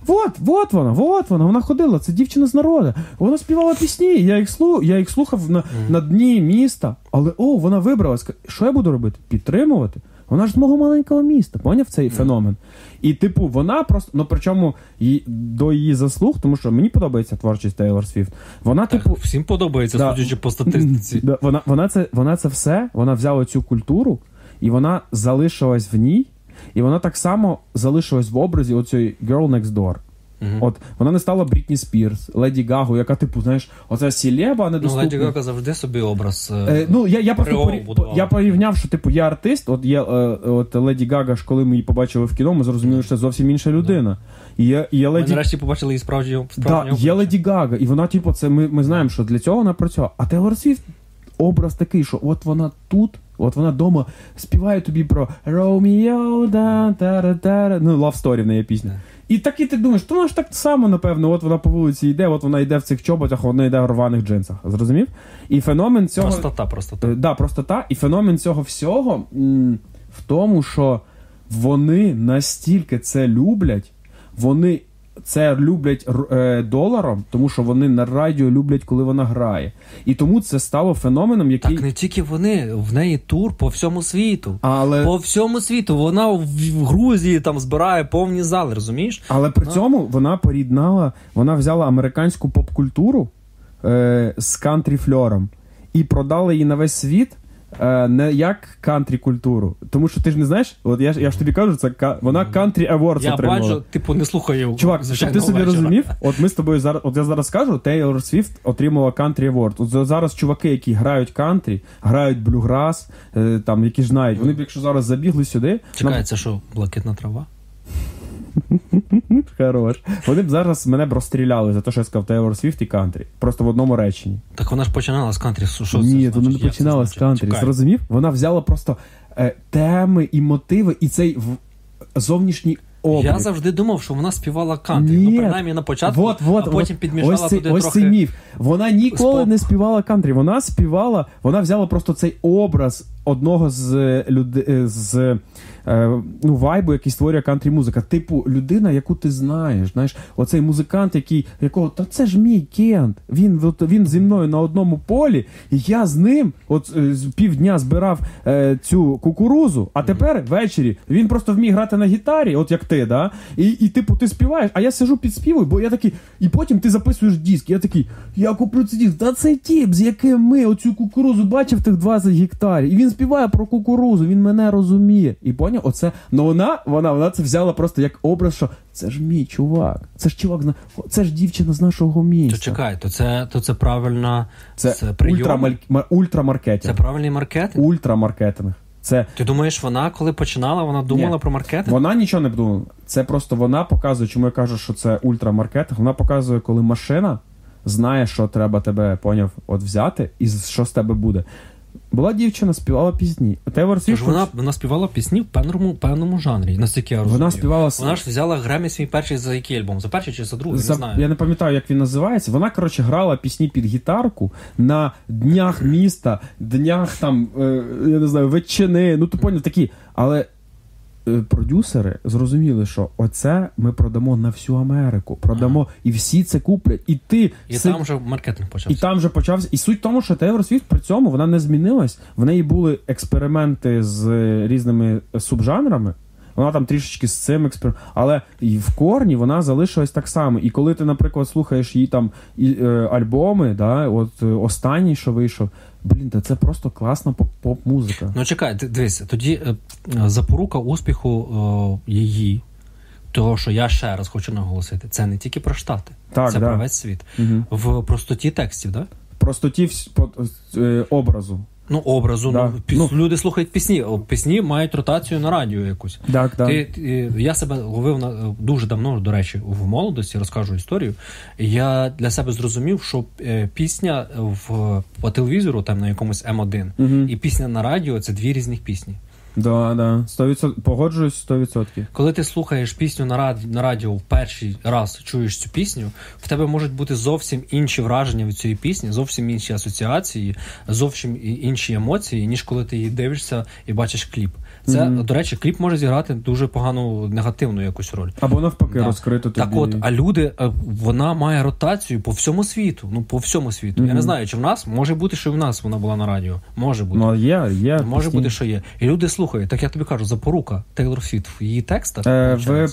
Вот, вот вона, вот вона, вона ходила, це дівчина з народу. Вона співала пісні, я їх, слу, я їх слухав на, на дні міста. Але о, вона вибралась. Що я буду робити? Підтримувати? Вона ж з мого маленького міста, поняв цей феномен. І, типу, вона просто, ну причому її, до її заслуг, тому що мені подобається творчість Тейлор Свіфт. Вона, Так, типу, всім подобається, Да. судячи по статистиці. Да, вона, вона, це, вона це все, вона взяла цю культуру, і вона залишилась в ній, і вона так само залишилась в образі оцієї Girl Next Door. Мгм. От вона не стала Брітні Спірс, Леді Гагу, яка, типу, знаєш, оця сілеба Ну. Леді Гага завжди собі образ. е, Е, ну, я, я просто Ореол я порівняв, що типу є артист, от є е, от Леді Гага, ж коли ми її побачили в кіно, ми зрозуміли, що це зовсім інша людина. І є, є Ми нарешті побачили її справжню Да, є Леді Гага, і вона, типу, це ми, ми знаємо, що для цього вона працювала. А Тейлор Свіфт образ такий, що от вона тут, от вона вдома співає тобі про Ромео, да, тара, тара. Ну, Love Story в неї пісня. І так і ти думаєш, то вона ж так само, напевно, от вона по вулиці йде, от вона йде в цих чоботях, вона йде в рваних джинсах. Зрозумів? І феномен цього. Простота, простота. Е, Да, простота. І феномен цього всього м, в тому, що вони настільки це люблять, вони це люблять е, доларом, тому що вони на радіо люблять, коли вона грає. І тому це стало феноменом, який. Так не тільки вони, в неї тур по всьому світу. Але, По всьому світу. Вона в, Грузії там збирає повні зали, розумієш? але при Ну. цьому вона поріднала, вона взяла американську поп-культуру е, з кантрі фльором і продала її на весь світ. Е, Не як кантрі культуру, тому що ти ж не знаєш, от я ж я ж тобі кажу, це ка- вона кантрі Awards Я отримала. бачу, типу, не слухаю. Чувак, щоб ти собі вечора. розумів, от ми з тобою зараз, от я зараз скажу, Тейлор Свіфт отримала Country Award. От за- зараз чуваки, які грають кантрі, грають блюграс, е, там які ж знають, вони б якщо зараз забігли сюди, Чекай, це що, блакитна трава? хорош. Вони б зараз мене б розстріляли за те, що я сказав Тейлор Свіфт і кантрі. Просто в одному реченні. Так вона ж починала з кантрі. Що Ні, вона не починала з кантрі. Зрозумів? Вона взяла просто е, теми і мотиви, і цей в... зовнішній облік. Я завжди думав, що вона співала кантрі. Ні. Ну, принаймні на початку, Вот, вот, а потім от, підмішала ось цей, туди ось трохи. цей міф. Вона ніколи Споп. не співала кантрі. Вона співала, вона взяла просто цей образ одного з люди е, з е, ну, вайбу, який створює кантрі музика. Типу, людина, яку ти знаєш. Знаєш, оцей музикант, який якого та це ж мій кент. Він от, він зі мною на одному полі, і я з ним от е, з півдня збирав е, цю кукурузу, а тепер ввечері він просто вміє грати на гітарі, от як ти, да? І, і типу, ти співаєш, а я сижу підспівую, бо я такий, і потім ти записуєш диск. Я такий, я куплю цей диск. Та цей тіп, з яким ми оцю кукурузу бачив тих 20 гектарів. І він співає про кукурузу, він мене розуміє. І поняв, оце. Ну вона, вона, вона це взяла просто як образ, що це ж мій чувак. Це ж чувак, зна- це ж дівчина з нашого То міста. чекай, то це, то це правильна Це, це прийом? ультрамаль- ма- Це правильний маркетинг? Ультрамаркетинг. Це Ти думаєш, вона, коли починала, вона думала Ні. про маркетинг? Вона нічого не думала. Це просто вона показує, чому я кажу, що це ультрамаркетинг. Вона показує, коли машина знає, що треба тебе поняв, от взяти, і що з тебе буде. Була дівчина, співала пісні. Тейлор Тож вона, вона співала пісні в певному, певному жанрі, наскільки я розумію. вона співала Вона ж взяла Гремі свій перший за який альбом? За перший чи за другий? За, не знаю. я не пам'ятаю, як він називається. Вона, коротше, грала пісні під гітарку на днях міста, днях там, е, я не знаю, ветчини, ну то поняв такі. Але продюсери зрозуміли, що оце ми продамо на всю Америку. Продамо, і всі це куплять. І ти І си- там вже маркетинг і там вже почався. І суть в тому, що Тейлор Свіфт при цьому вона не змінилась. В неї були експерименти з е, різними субжанрами. Вона там трішечки з цим експеримент, але і в корні вона залишилась так само. І коли ти, наприклад, слухаєш її там і, е, альбоми, да, от е, останній, що вийшов, блін, та це просто класна поп- поп-музика. Ну чекай, ди- дивись, тоді е, запорука успіху о, її, того, що я ще раз хочу наголосити, це не тільки про Штати, Так, це да. про весь світ. Угу. В простоті текстів, да? Простоті ті по, е, образу. Ну, образу, Да. ну, піс... Ну. люди слухають пісні, пісні мають ротацію на радіо якусь. Так, так. Ти, ти- я себе ловив на дуже давно, до речі, в молодості, розкажу історію. Я для себе зрозумів, що е, пісня в по телевізору, там на якомусь М1, угу. і пісня на радіо це дві різних пісні. Да, да. 100%, погоджуюсь 100%. Коли ти слухаєш пісню на радіо, на радіо в перший раз чуєш цю пісню, в тебе можуть бути зовсім інші враження від цієї пісні, зовсім інші асоціації, зовсім інші емоції, ніж коли ти її дивишся і бачиш кліп. Це, Мгм. до речі, кліп може зіграти дуже погану негативну якусь роль. Або навпаки, Да. розкрито тобі. Так от, а люди, е, вона має ротацію по всьому світу. Ну, по всьому світу. Я не знаю, чи в нас може бути, що і в нас вона була на радіо. Може бути. Ну, є, є. Може бути, що є. І люди слухають, так я тобі кажу, запорука Тейлор Світ в її текстах. Е, ви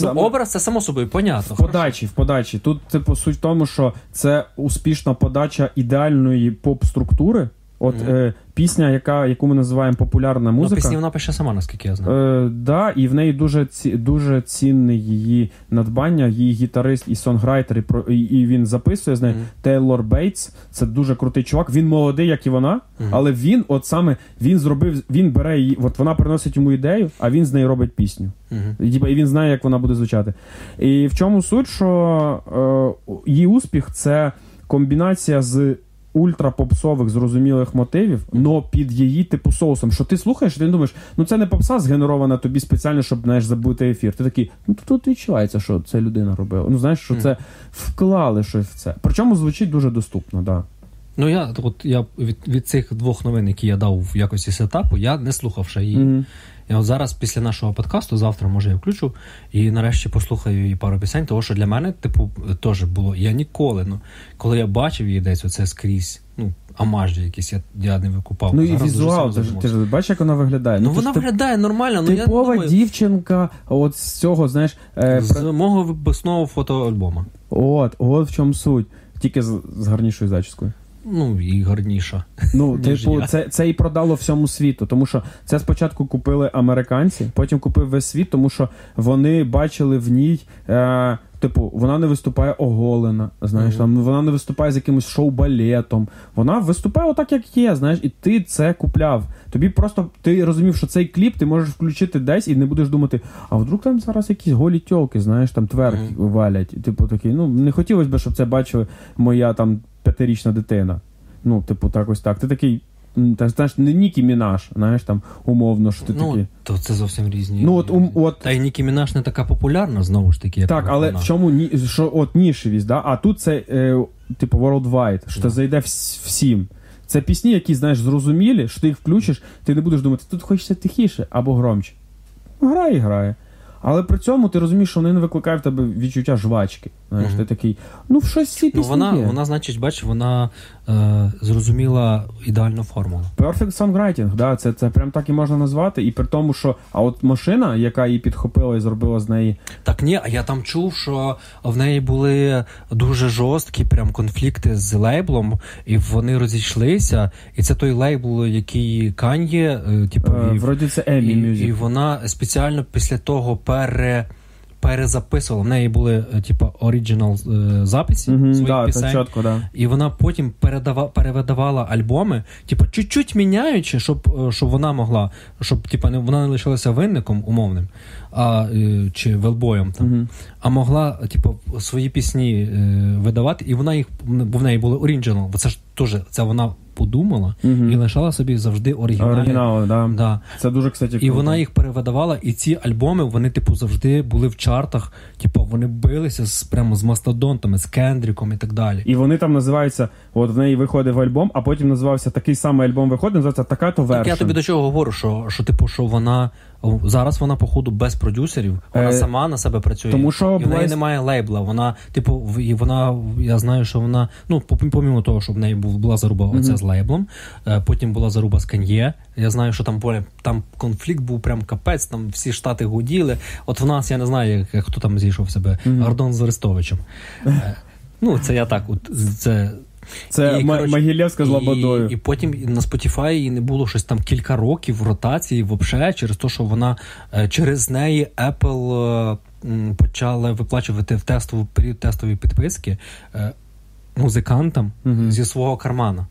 Ну, образ це само собою, понятно. В подачі, в подачі. Тут, типу, суть в тому, що це успішна подача ідеальної поп-структури. От Мгм. е, пісня, яка, яку ми називаємо популярна Ну, музика. пісні вона пише сама, наскільки я знаю. Е, да, і в неї дуже ці, дуже цінне її надбання, її гітарист і сонграйтер, і, і, він записує з нею. Мгм. Тейлор Бейтс, це дуже крутий чувак. Він молодий, як і вона, Мгм. але він, от саме він зробив, він бере її, от вона приносить йому ідею, а він з нею робить пісню. І, і він знає, як вона буде звучати. І в чому суть, що е, її успіх це комбінація з ультрапопсових зрозумілих мотивів, но під її типу соусом. Що ти слухаєш, і ти думаєш, ну це не попса згенерована тобі спеціально, щоб знаєш, забути ефір. Ти такий, ну тут, тут відчувається, що це людина робила. Ну знаєш, що це вклали щось в це. Причому звучить дуже доступно, да. Ну я от я від, від цих двох новин, які я дав в якості сетапу, я не слухав ще її. Мгм. Я от зараз після нашого подкасту, завтра може я включу і нарешті послухаю її пару пісень, тому що для мене, типу, теж було. Я ніколи, ну коли я бачив її десь оце скрізь, ну, амажі якісь, я, я не викупав. Ну і Зараз візуал, ти ж, ти ж бачиш, як вона виглядає. Ну ти вона ти- виглядає нормально, ну я думаю, дівчинка, от з цього, знаєш, е, з мого випускного фотоальбома. От, от в чому суть. Тільки з, з гарнішою зачіскою. Ну і гарніша. Ну, типу, це, це і продало всьому світу. Тому що це спочатку купили американці, потім купив весь світ, тому що вони бачили в ній. Е, Типу, вона не виступає оголена, знаєш, Мгм. там вона не виступає з якимось шоу-балетом. Вона виступає отак, як є, знаєш, і ти це купляв. Тобі просто ти розумів, що цей кліп ти можеш включити десь і не будеш думати, а вдруг там зараз якісь голі тьолки, знаєш, там тверк Мгм. валять. Типу такий, ну не хотілося б, щоб це бачила моя там п'ятирічна дитина. Ну, типу, так ось так. Ти такий. Та знаєш, не Нікі Мінаш, знаєш там умовно, що ти ну, такий. то це зовсім різні. Ну, от, ум, от Та й Нікі Мінаш не така популярна, знову ж таки, як так, але вона. в чому ні, що от нішевість, да? а тут це е, типу worldwide, що Да. зайде вс- всім. Це пісні, які, знаєш, зрозумілі, що ти їх включиш, ти не будеш думати, тут хочеться тихіше або громче. Грає і грає. Але при цьому ти розумієш, що вони не викликають в тебе відчуття жвачки. Знаєш, Мгм. ти такий, ну в щось ці Ну, вона, є. вона, значить, бач, вона е, зрозуміла ідеальну формулу. Perfect songwriting, да, це, це прям так і можна назвати. І при тому, що а от машина, яка її підхопила і зробила з неї Так ні, а я там чув, що в неї були дуже жорсткі прям конфлікти з лейблом, і вони розійшлися. І це той лейбл, який Кан'є, е, типу, е, вроді це і, Emmy і вона спеціально після того пере. Перезаписувала. В неї були е, типу, оригінал записи mm-hmm, своїх да, пісень. чітко, да. І вона потім передава, перевидавала альбоми, типу, чуть-чуть міняючи, щоб, е, щоб вона могла, щоб типу, не, вона не лишилася винником умовним а, е, чи велбоєм там, Мгм. а могла, типу, свої пісні е, видавати, і вона їх, бо в неї були оригінал, бо це ж теж це вона подумала Мгм. і лишала собі завжди оригінальні. Оригінали, да. Да. Це дуже, кстати, І вона їх перевидавала, і ці альбоми вони, типу, завжди були в чартах. Типу, вони билися з прямо з мастодонтами, з Кендріком і так далі. І вони там називаються, от в неї виходив альбом, а потім називався такий самий альбом виходить, називається така то Так я тобі до чого говорю, що, що типу, що вона зараз вона, походу, без продюсерів, вона Е, сама на себе працює. тому що і в неї немає лейбла. Вона, типу, вона, я знаю, що вона, ну, по- помимо того, що в неї була заруба Мгм. оця з лейблом, е, потім була заруба з Кан'є. Я знаю, що там були- там конфлікт був прям капець, там всі штати гуділи. От в нас я не знаю, хто там зійшов себе, Мгм. Гордон з Арестовичем. Е, Ну, це я так, це Це І, коротше, Могилєвська з Лободою. І, і потім на Spotify її не було щось там кілька років в ротації вообще через те, що вона е, через неї Apple е, почала виплачувати в тестову період тестової підписки е, музикантам Мгм. зі свого кармана.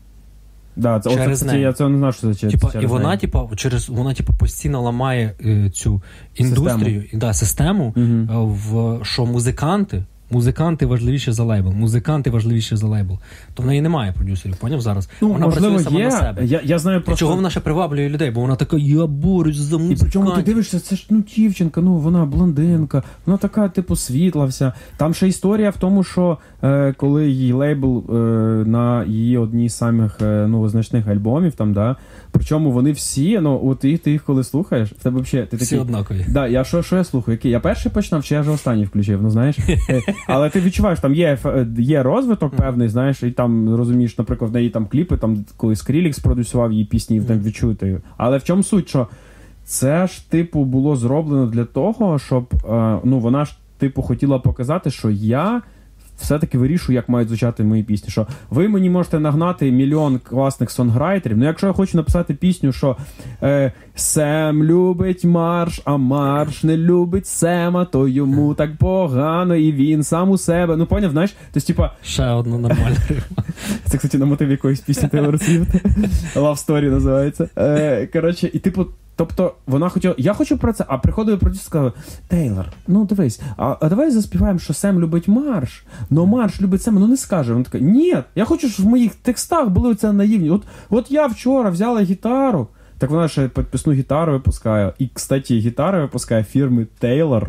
Да, це, через кстати, неї. я цього не знав, що це через, Типа, і вона, неї. типа, через вона, типа, постійно ламає е, цю індустрію і да, систему, е, в що музиканти. Музиканти важливіші за лейбл, музиканти важливіші за лейбл. То в неї немає продюсерів, поняв зараз? Ну, вона можливо, працює сама є. на себе. Я, я знаю просто... чого вона ще приваблює людей? Бо вона така, я борюсь за І причому ти дивишся, це ж ну дівчинка, ну вона блондинка, вона така, типу, світла вся. Там ще історія в тому, що е, коли її лейбл е, на її одній з самих е, ну, визначних альбомів, там, да, причому вони всі, ну, от ти, ти їх коли слухаєш, в тебе взагалі ти Всі такий. однакові. Да, я що, що я слухаю? Який? Я перший починав, чи я вже останній включив, ну знаєш. Е, Але ти відчуваєш, там є, е, є розвиток певний, знаєш, і там розумієш, наприклад, в неї там кліпи, там коли Скрілікс продюсував її пісні, і там відчуєте. її. Але в чому суть, що це ж, типу, було зроблено для того, щоб е, ну, вона ж, типу, хотіла показати, що я. Все-таки вирішую, як мають звучати мої пісні. Що ви мені можете нагнати мільйон класних сонграйтерів. Ну, якщо я хочу написати пісню, що е, Сем любить марш, а марш не любить Сема, то йому так погано, і він сам у себе. Ну, поняв, знаєш? Тобто, типа, Ще одна нормальна рима. це, кстати, на мотив якоїсь пісні Taylor Swift. Love Story називається. Е, коротше, і типу. Тобто вона хотіла, я хочу про це, а приходив продюсер і сказав: Тейлор, ну дивись, а, а давай заспіваємо, що Сем любить марш. Ну марш любить Сема, ну не скаже. Вона така, ні, я хочу, щоб в моїх текстах були це наївні. От, от я вчора взяла гітару, так вона ще підписну гітару випускає. І, кстати, гітари випускає фірми Taylor.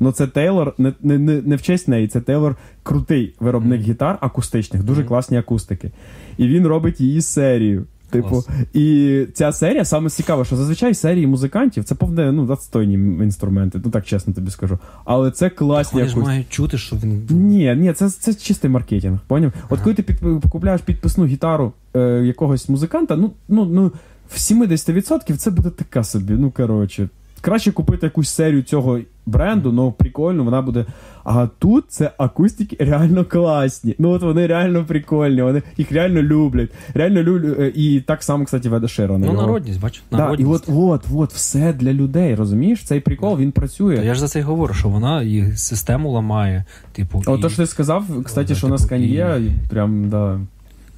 Ну, це Тейлор, не, не, не, не в честь неї, це Тейлор крутий виробник гітар акустичних, дуже класні акустики. І він робить її серію. Типу, Клас. і ця серія саме цікава, що зазвичай серії музикантів це повне ну, відстойні інструменти, ну так чесно тобі скажу. Але це класні Вони ж мають чути, що він. Ні, ні, це, це чистий маркетинг. Поняв? От коли ти під, купляєш підписну гітару е, якогось музиканта, ну, ну, ну в 70% це буде така собі. Ну коротше, краще купити якусь серію цього бренду, ну прикольно, вона буде. А тут це акустики реально класні. Ну от вони реально прикольні, вони їх реально люблять. Реально люблять. е, І так само, кстати, веде Широна. Ну, його. народність, бач, Да, і от, от, от, все для людей, розумієш? Цей прикол він працює. Та я ж за це й говорю, що вона їх систему ламає. Типу, От і... то, що ти сказав, кстати, Да, що у нас типу, і... прям, да.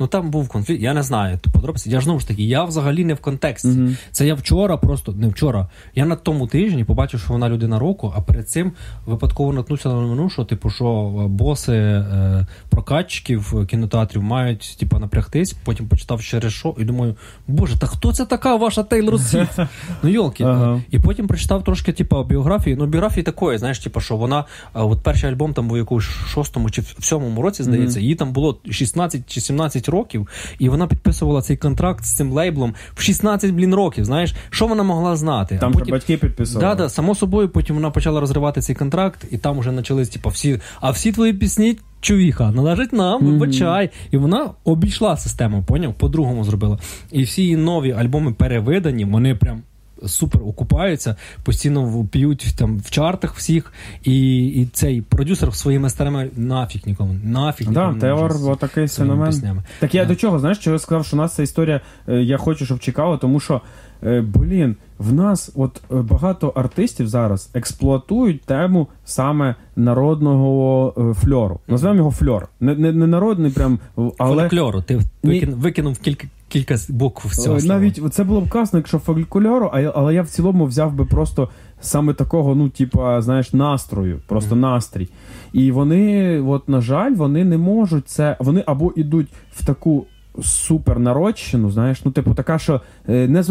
Ну там був конфлікт, я не знаю. Подробиці. Я ж знову ж таки, я взагалі не в контексті. Мгм. Це я вчора, просто не вчора. Я на тому тижні побачив, що вона людина року, а перед цим випадково наткнувся на новину, що типу, що е, боси е, прокатчиків кінотеатрів мають типу, напрягтись. Потім почитав через що, і думаю, боже, та хто це така ваша Тейлор Свіфт? Ну йолки. Ага. І потім прочитав трошки, типу, біографії. Ну, біографії такої, знаєш, типу, що вона, е, от перший альбом там був у якомусь шостому чи в сьомому році, здається, їй там було 16 чи 17 років, і вона підписувала цей контракт з цим лейблом в 16, блін, років. Знаєш, що вона могла знати? Там а потім, батьки підписали. да, да, само собою, потім вона почала розривати цей контракт, і там вже почались, типу, всі, а всі твої пісні. Чувіха, належить нам, вибачай. І вона обійшла систему, поняв? По-другому зробила. І всі її нові альбоми перевидані, вони прям супер окупаються, постійно п'ють там в чартах всіх, і і цей продюсер своїми старими нафіг нікому. Нафіг нікому. Да, Теор, отакий феномен. Так я да. до чого, знаєш, що я сказав, що у нас ця історія, е, я хочу, щоб чекала, тому що. Е, блін, в нас от е, багато артистів зараз експлуатують тему саме народного фльору. Назвемо його фльор. Не не, не народний, прям але фольклору. Ти викинув, викинув кілька кілька букв з цього навіть це було б класно, якщо фольклору, але я в цілому взяв би просто саме такого, ну типа, знаєш, настрою, просто mm-hmm. настрій. І вони, от на жаль, вони не можуть це. Вони або йдуть в таку супернародщину, знаєш, ну, типу, така, що е, не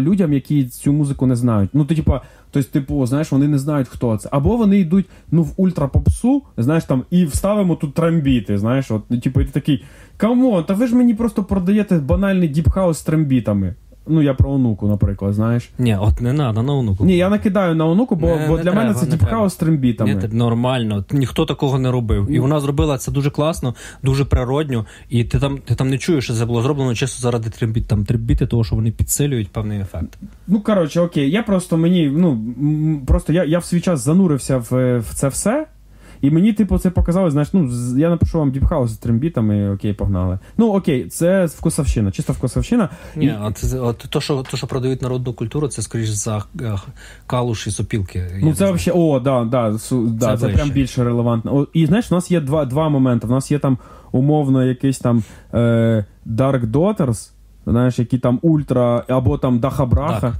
людям, які цю музику не знають. Ну, ти, типу, тобто, типу, знаєш, вони не знають, хто це. Або вони йдуть ну, в ультрапопсу, знаєш, там, і вставимо тут трамбіти, знаєш, от, ну, типу, і ти такий, come on, та ви ж мені просто продаєте банальний deep house з трембітами. Ну, я про онуку, наприклад, знаєш. Ні, от не треба на онуку. Ні, я накидаю на онуку, бо не, бо не для треба, мене це deep house з трембітами. Ні, нормально. Ніхто такого не робив. І вона зробила це дуже класно, дуже природньо. І ти там ти там не чуєш, що це було зроблено чисто заради трембіт, там трембіти, того що вони підсилюють певний ефект. Ну, коротше, окей, я просто мені, ну просто я я в свій час занурився в, в це все. І мені, типу, це показало, знаєш, ну, я напишу вам діпхаус з трембітами, окей, погнали. Ну, окей, це вкусовщина, чисто вкусовщина. Ні, і... от, от то, що то, що продають народну культуру, це скоріш за е, калуш і сопілки. Ну, це взагалі, о, да, да, су, да, це, це прям більше релевантно. О, і знаєш, у нас є два два моменти. У нас є там умовно якийсь там е, Dark Daughters, Знаєш, які там ультра, або там Дахабраха.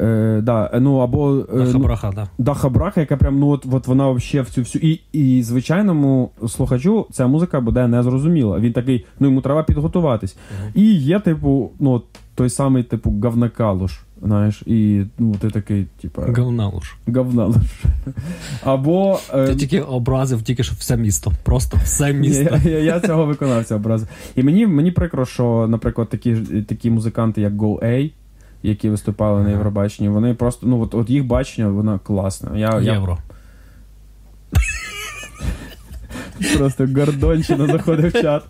Е, да, ну, або е, Дахабраха, ну, да. Дахабраха, яка прям ну от, от вона взагалі в цю всю. І і звичайному слухачу ця музика буде незрозуміла. Він такий, ну йому треба підготуватись. Uh-huh. І є, типу, ну, той самий, типу, гавнакалуш. Знаєш, і ну, ти такий, типа. Говналуш. Говналуш. Або. Е... Ти тільки образив, тільки що все місто. Просто все місто. Я, я, я цього виконавця образив. І мені мені прикро, що, наприклад, такі такі музиканти, як Go A, які виступали ага. на Євробаченні, вони просто. Ну, от от їх бачення, воно класне. Я, Євро. Я... Просто Гордонщина заходив в чат.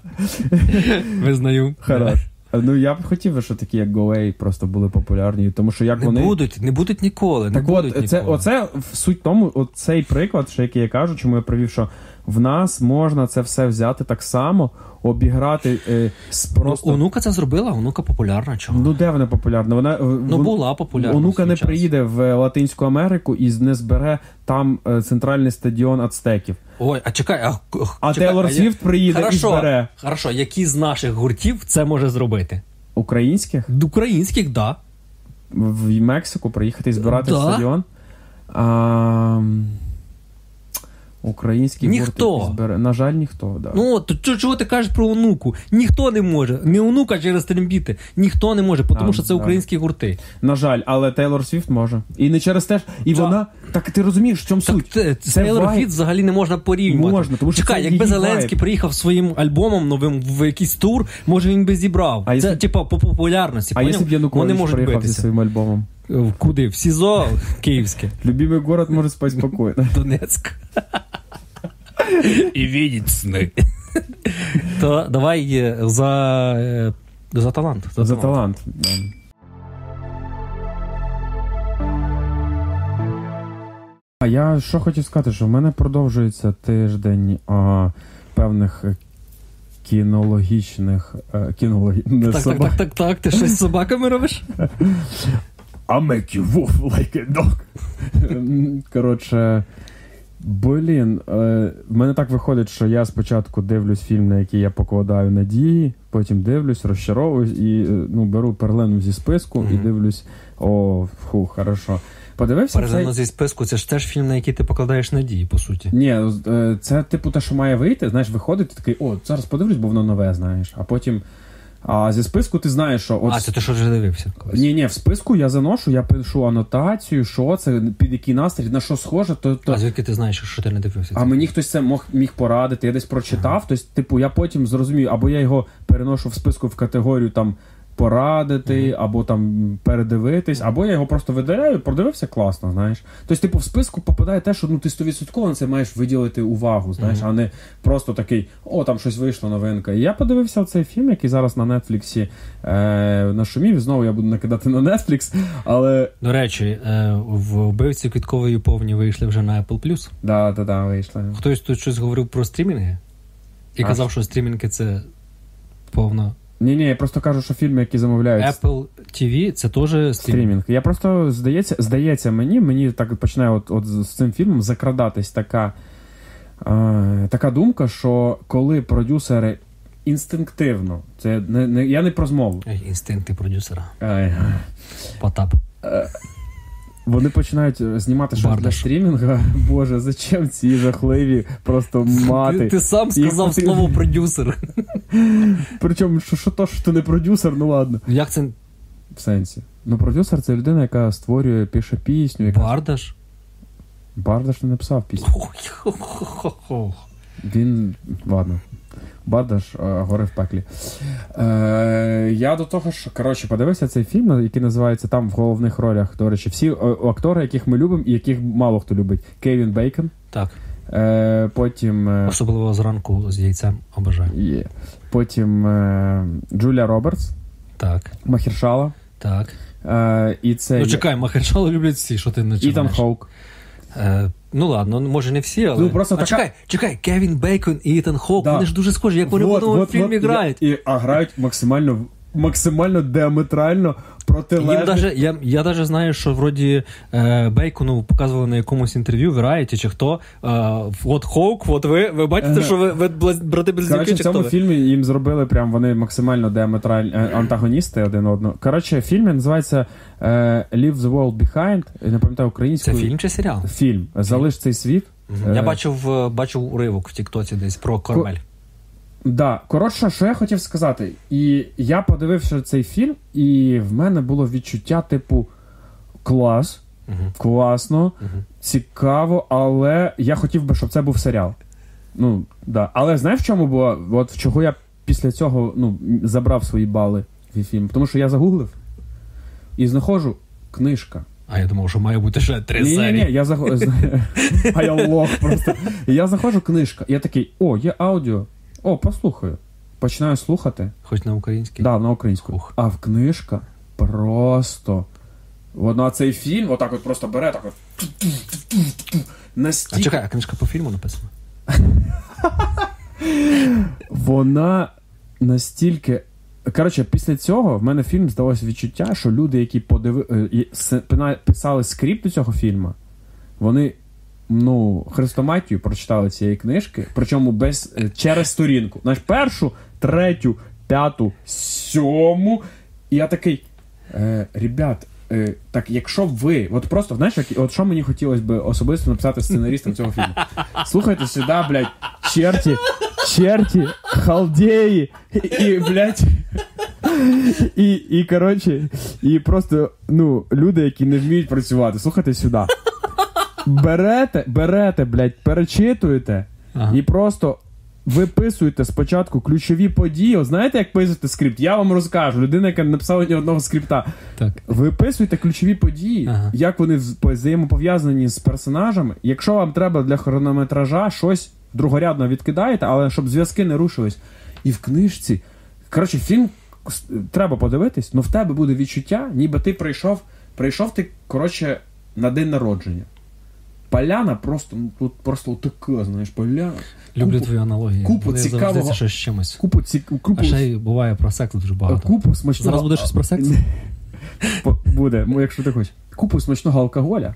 Визнаю. Хорош. Ну я б хотів, щоб такі, як GoAway, просто були популярні, тому що як не вони будуть, не будуть ніколи. Так не от будуть це ніколи. оце в суть тому, оцей приклад, що який я кажу, чому я провів, що в нас можна це все взяти так само, обіграти е, просто. Ну, онука це зробила, онука популярна. Чого? Ну де вона популярна? Вона ну вон... була популярна. Онука не час. приїде в Латинську Америку і не збере там е, центральний стадіон ацтеків. Ой, а чекай, а а Тейлор Свіфт приїде хорошо, і збере. Хорошо, які з наших гуртів це може зробити? Українських? Українських, так. Да. В Мексику приїхати і збирати да. стадіон. А, Українські ніхто. збере. На жаль, ніхто. Да. Ну, то чого ти кажеш про онуку? Ніхто не може. Не онука через трембіти. Ніхто не може, тому що це українські гурти. На жаль, але Тейлор Свіфт може. І не через те, і да. вона. Так ти розумієш, в чому так, суть? Це, це Тейлор Свіфт взагалі не можна порівнювати. Можна, тому що Чекай, це якби Зеленський приїхав своїм альбомом новим в якийсь тур, може він би зібрав. А це, якщо... типа, по популярності. А якщо б Янукович приїхав зі своїм альбомом? Куди? В СІЗО Київське. Любимий город може спати спокійно. Донецьк. І видеть сни. То давай за за талант. За, за талант. А я що хотів сказати, що в мене продовжується тиждень а, певних кінологічних кінологі... Так, так, так, так, так. Ти щось з собаками робиш? I make you wolf like a dog. Коротше. Блін, е, в мене так виходить, що я спочатку дивлюсь фільм, на який я покладаю надії, потім дивлюсь, розчаровуюсь і е, ну, беру перлину зі списку mm-hmm. і дивлюсь, о, фу, хорошо. Подивився Перлину цей... зі списку це ж теж фільм, на який ти покладаєш надії, по суті. Ні, е, це типу те, що має вийти, знаєш, виходить, ти такий, о, зараз подивлюсь, бо воно нове, знаєш, а потім. А зі списку ти знаєш, що от... А, це ти що вже дивився? Ні, ні, в списку я заношу, я пишу анотацію, що це, під який настрій, на що схоже, то. то... А звідки ти знаєш, що ти не дивився? А мені хтось це мог міг порадити, я десь прочитав, ага. тобто, типу, я потім зрозумію, або я його переношу в списку в категорію там порадити, або там передивитись, або я його просто видаляю, продивився класно, знаєш. Тобто, типу, в списку попадає те, що ну ти 100% на це маєш виділити увагу, знаєш, а не просто такий, о, там щось вийшло, новинка. І я подивився цей фільм, який зараз на Нетфліксі е, нашумів. Знову я буду накидати на Netflix, але. До речі, е, в вбивці квіткової повні вийшли вже на Apple Plus. Да, да, да, вийшли. Хтось тут щось говорив про стрімінги і А казав, що стрімінги це повна. Ні, ні, я просто кажу, що фільми, які замовляють Apple TV це теж стрімінг. стрімінг. Я просто здається, здається мені, мені так починає от, от з цим фільмом закрадатись така, е, така думка, що коли продюсери інстинктивно, це не, не я не про змову. Інстинкти продюсера. Потап. Вони починають е, знімати щось для стрімінга. Боже, зачем ці жахливі просто мати? Ти, ти сам сказав потрібно- слово продюсер. Причому, що, що то, що ти не продюсер, ну ладно. Як це В сенсі. Ну, продюсер це людина, яка створює, пише пісню, яка Бардаш? Бардаш не написав пісню. Він. Ладно. Бардаш гори в пеклі. Е, я до того ж, коротше, подивився цей фільм, який називається там в головних ролях. До речі, всі о, актори, яких ми любимо і яких мало хто любить. Кевін Бейкон. Так, Е, потім. е, особливо зранку з яйцем обожаю. є. Потім е, Джулія Робертс, Так, Махершала. так. Е, і це Ну чекай, Махершалу люблять всі, що ти не Ітан. Хоук. Е, ну ладно, може не всі, але. Ну, просто а така- чекай, чекай, Кевін Бейкон і Ітан Хоук, Да. вони ж дуже схожі, як вони в Вот, одному вот, фільмі вот, грають. І, а грають максимально, максимально діаметрально. Їм даже, я, я даже знаю, що вроді е, Бейкону показували на якомусь інтерв'ю Variety чи хто. Е, от Хоук, от ви, ви бачите, що ви, ви брати близнюки в чи хто цьому ви? фільмі їм зробили прям вони максимально діаметральні е, антагоністи один одного. Коротше, фільм називається е, Leave the World Behind. Я не пам'ятаю Це українською. фільм чи серіал? Фільм. Залиш цей світ. Я Е, бачив, е, бачив уривок в Тіктоці десь про Кормель. Да, коротше, що я хотів сказати. І я подивився цей фільм, і в мене було відчуття, типу, клас, Мгм. класно, Мгм. цікаво, але я хотів би, щоб це був серіал. Ну, да. Але знаєш, в чому було? От в чого я після цього ну, забрав свої бали від фільму? Тому що я загуглив і знаходжу книжка. А я думав, що має бути ще три Ні, ні, серії. ні, я заходжу. А я лох просто. Я заходжу книжка. Я такий, о, є аудіо. О, послухаю. Починаю слухати. Хоч на українській. Да, на українську. Ух. А в книжка просто. Вона цей фільм отак от просто бере так от. А чекай, а книжка по фільму написана? Вона настільки. Коротше, після цього в мене фільм здалося відчуття, що люди, які подиви... е, писали скрипт до цього фільму, вони ну, хрестоматію прочитали цієї книжки, причому без, е, через сторінку. Знаєш, першу, третю, п'яту, сьому. І я такий. Е, ребят, е, так якщо ви, от просто, знаєш, як, от що мені хотілося б особисто написати сценарістам цього фільму. Слухайте сюди, блядь, черті, черті, халдеї, і блядь. І, і коротше, і просто, ну, люди, які не вміють працювати, слухайте сюди. Берете, берете, блядь, перечитуєте Ага. і просто виписуєте спочатку ключові події. От Знаєте, як писати скрипт? Я вам розкажу. Людина, яка не написала ні одного скрипта. Так. Виписуйте ключові події, Ага. як вони взаємопов'язані з персонажами. Якщо вам треба для хронометража щось другорядно відкидаєте, але щоб зв'язки не рушились. І в книжці. Коротше, фільм треба подивитись, але в тебе буде відчуття, ніби ти прийшов, прийшов ти, коротше, на день народження. Поляна просто, ну тут просто така, знаєш, поляна. Люблю Купу- твої аналогії. купу завжди цікавого- це щось з чимось. Купу ці купу, А ще й буває про секс дуже багато. купу смачного. Зараз буде щось про секс? Буде, ну, якщо ти хочеш. Купу смачного алкоголя.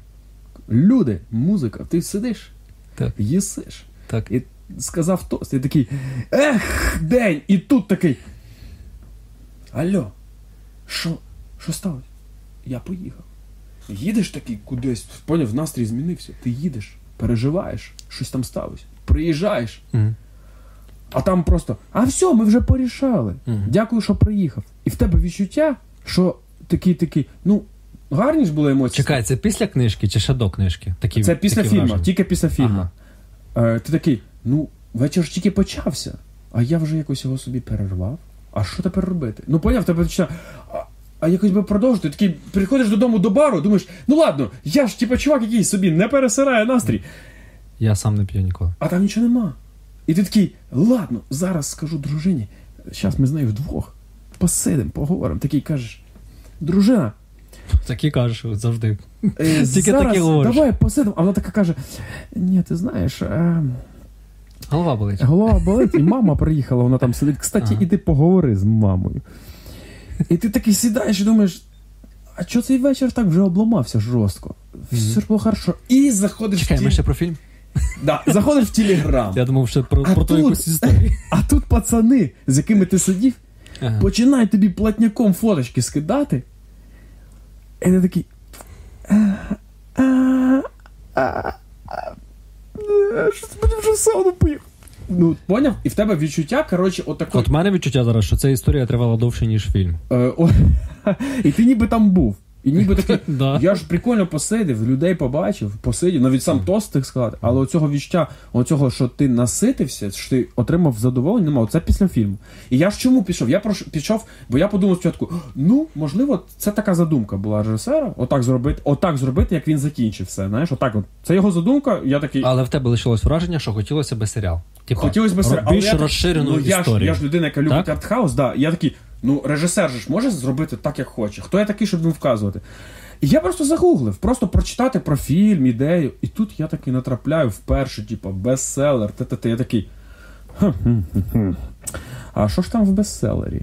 Люди, музика, ти сидиш, Так. їсиш. Так. І сказав тост, і такий. Ех, день! І тут такий. Алло, що? Що сталося? Я поїхав. Їдеш такий кудись, поняв, настрій змінився. Ти їдеш, переживаєш, щось там сталося. Приїжджаєш, Мгм. а там просто, а все, ми вже порішали. Мгм. Дякую, що приїхав. І в тебе відчуття, що такий такий, ну, гарні ж були емоції. Чекай, це після книжки чи ще до книжки? Такі, Це після такі фільму, враження? тільки після фільму. Ага. Е, ти такий, ну, вечір ж тільки почався, а я вже якось його собі перервав. а що тепер робити? Ну поняв, тебе починає. А, а якось би продовжити. Такий приходиш додому до бару, думаєш, ну ладно, я ж типа чувак, який собі не пересирає настрій, Я сам не п'ю ніколи. а там нічого нема. І ти такий, ладно, зараз скажу дружині. Зараз ми з нею вдвох посидимо, поговоримо. Такий кажеш, дружина, Так і кажеш завжди. е, Тільки зараз таке говориш. давай посидимо. А вона така каже: ні, ти знаєш. Е, Голова болить. Голова болить, і мама приїхала, вона там сидить. Кстати, Ага. іди поговори з мамою. І ти такий сідаєш і думаєш, а чого цей вечір так вже обламався жорстко? Все ж було хорошо. І заходиш Чекай, в ми ще про фільм. да, заходиш в Телеграм. Я думав, ще про, А про ту якусь історію. А тут пацани, з якими ти сидів, Ага. починають тобі платняком фоточки скидати. І ти такий. «А, а, а, а, е, Що це мені вже в сауну поїхав? Ну, поняв? І в тебе відчуття, коротше, отакої. От в мене відчуття зараз, що ця історія тривала довше, ніж фільм. Е, о, і ти ніби там був. І ніби такий, я ж прикольно посидів, людей побачив, посидів, навіть сам тост тих сказати, але оцього відчуття, оцього, що ти наситився, що ти отримав задоволення, немає. Це після фільму. І я ж чому пішов? Я прош- пішов, бо я подумав спочатку, ну, можливо, це така задумка була режисера, отак зробити, отак зробити, як він закінчив все. Знаєш, отак от. Це його задумка, я такий. Але в тебе лишилось враження, що хотілося би серіал. Типа, Хотілося б але більш розширену ну, я. Ж, я ж людина, яка любить Так? артхаус, да. Я такий, ну режисер же ж може зробити так, як хоче. Хто я такий, щоб йому вказувати? І я просто загуглив, просто прочитати про фільм, ідею. І тут я таки натрапляю вперше, типу, бестселер, те-те-те. Я такий. А що ж там в бестселері?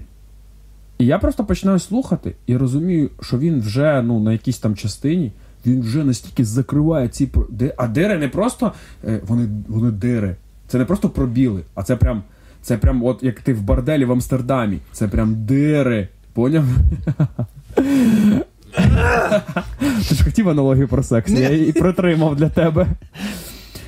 І я просто починаю слухати і розумію, що він вже ну, на якійсь там частині. Він вже настільки закриває ці А дири не просто е, вони, вони дири. Це не просто пробіли, а це прям, це прям, от як ти в борделі в Амстердамі. Це прям дири. Поняв? Ти ж хотів аналогію про секс, я її притримав для тебе.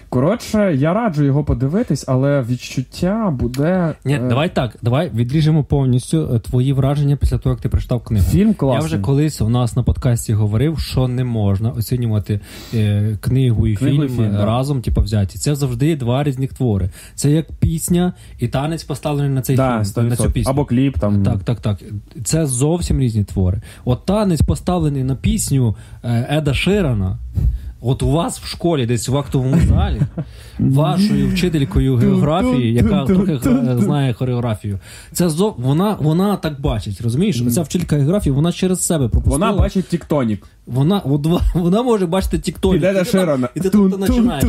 Коротше, я раджу його подивитись, але відчуття буде. Ні, е, давай так, давай відріжемо повністю е, твої враження після того, як ти прочитав книгу. Фільм класний. Я вже колись у нас на подкасті говорив, що не можна оцінювати е, книгу і Книгу фільм, фільм, да. разом, типу, взяті. Це завжди два різних твори. Це як пісня і танець поставлений на цей да, фільм, на цю пісню. Або кліп там. Так, так, так. Це зовсім різні твори. От танець поставлений на пісню е, Еда Ширана. От у вас в школі, десь в актовому залі, вашою вчителькою географії, яка трохи знає хореографію, це зо... вона, вона так бачить, розумієш? Оця вчителька географії, вона через себе пропустила. Вона бачить тіктонік. Вона, от, вона може бачити тіктоні. Піде до Ширана. І ти тут починаєш.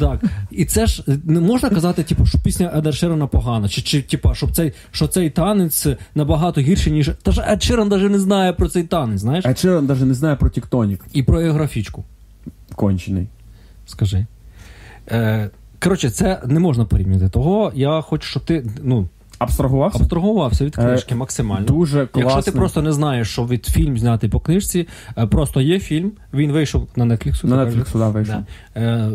Так. І це ж не можна казати, типу, що пісня Еда Ширана погана, чи, чи типу, щоб цей, що цей танець набагато гірший, ніж. Та ж Ед Ширан навіть не знає про цей танець, знаєш? А Ширан навіть не знає про тіктонік. І про географічку. Кончений. Скажи. Е, коротше, це не можна порівняти. Того я хочу, щоб ти ну, Абстрагувався? абстрагувався від Е, книжки максимально. Дуже класний. Якщо ти просто не знаєш, що від фільм знятий по книжці, е, просто є фільм, він вийшов на Netflix. На так, Netflix, да, вийшов. Да. Е,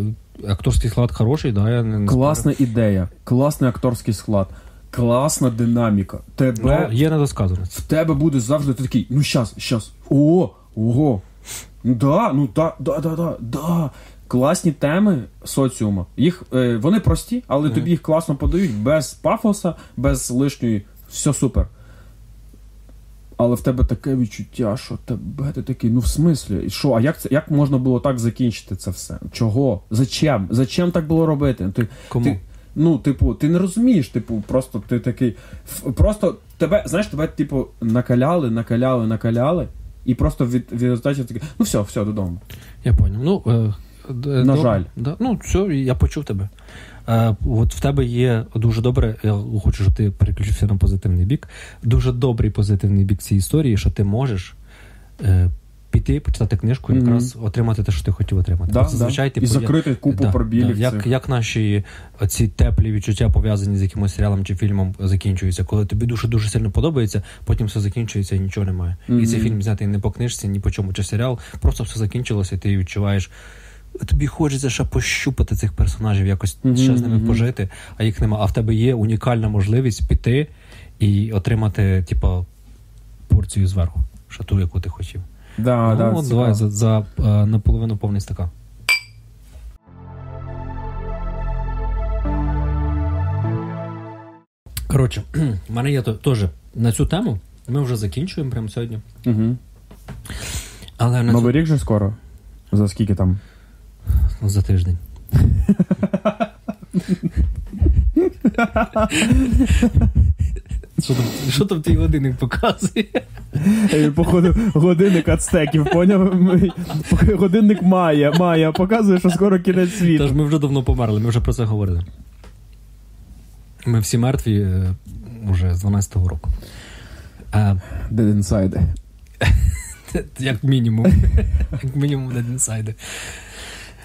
акторський склад хороший, да, я не, не Класна ідея, класний акторський склад, класна динаміка. Тебе, Ну, є недосказаність. В тебе буде завжди ти такий, ну щас, щас. О, ого. Да, ну да, да, да, да, да. Класні теми соціума. Їх, е, вони прості, але тобі їх класно подають без пафоса, без лишньої. Все супер. Але в тебе таке відчуття, що тебе ти такий, ну в смислі, і що? А як це як можна було так закінчити це все? Чого? Зачем? Зачем так було робити? Ти, Кому? Ти, ну, типу, ти не розумієш, типу, просто ти такий. Просто тебе, знаєш, тебе, типу, накаляли, накаляли, накаляли, і просто від, від результатів такий, ну все, все, додому. Я поняв. Ну, е, На до, жаль. Да. Ну, все, я почув тебе. Е, от в тебе є дуже добре, я хочу, щоб ти переключився на позитивний бік. Дуже добрий позитивний бік цієї історії, що ти можеш е, піти, почитати книжку і якраз отримати те, що ти хотів отримати. Да, зазвичай, да. типу, і закрити купу Да, пробілів. да. Як, як наші ці теплі відчуття пов'язані з якимось серіалом чи фільмом закінчуються, коли тобі дуже дуже сильно подобається, потім все закінчується і нічого немає. Мгм. І цей фільм знятий не по книжці, ні по чому, чи серіал, просто все закінчилося, і ти відчуваєш. Тобі хочеться ще пощупати цих персонажів, якось Мгм, ще з ними пожити, а їх нема. А в тебе є унікальна можливість піти і отримати, типу, порцію зверху, ще ту, яку ти хотів. Да, ну, да, от давай за, за е, наполовину повний стакан. Коротше, в мене є теж на цю тему ми вже закінчуємо прямо сьогодні. Угу. Але на Новий рік же скоро. За скільки там? цю... за тиждень. Що там, що там твій годинник показує? Е, Походу, годинник ацтеків, поняв? Годинник Майя, Майя показує, що скоро кінець світу. Тож ми вже давно померли, ми вже про це говорили. Ми всі мертві е, уже з 12-го року. Е, Dead Inside. як мінімум. Як мінімум Dead Inside.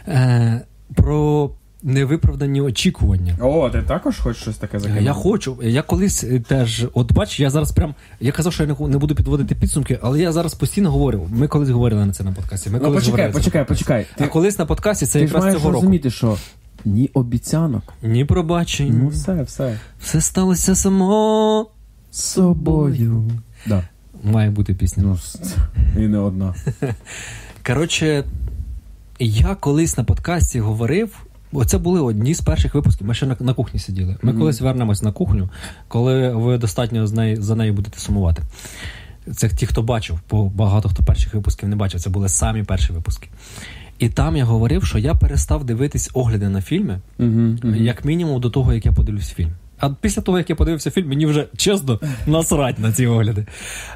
Е, про невиправдані очікування. О, ти також хочеш щось таке закинути? Я хочу. Я колись е, теж, от бач, я зараз прям. Я казав, що я не, буду підводити підсумки, але я зараз постійно говорю. Ми колись говорили на це на подкасті. Ми Ну колись почекай, почекай, почекай. А колись на подкасті це ти якраз маєш цього року. розуміти, що ні обіцянок. Ні пробачень. Ну все, все. Все сталося само. Собою. Да. Має бути пісня. Ну, і не одна. Коротше, я колись на подкасті говорив. Оце були одні з перших випусків. Ми ще на, на кухні сиділи. Ми Мгм. колись вернемось на кухню, коли ви достатньо з неї, за нею будете сумувати. Це ті, хто бачив, бо багато хто перших випусків не бачив. Це були самі перші випуски. І там я говорив, що я перестав дивитись огляди на фільми, Угу, як мінімум до того, як я подивлюсь фільм. А після того, як я подивився фільм, мені вже чесно насрать на ці огляди.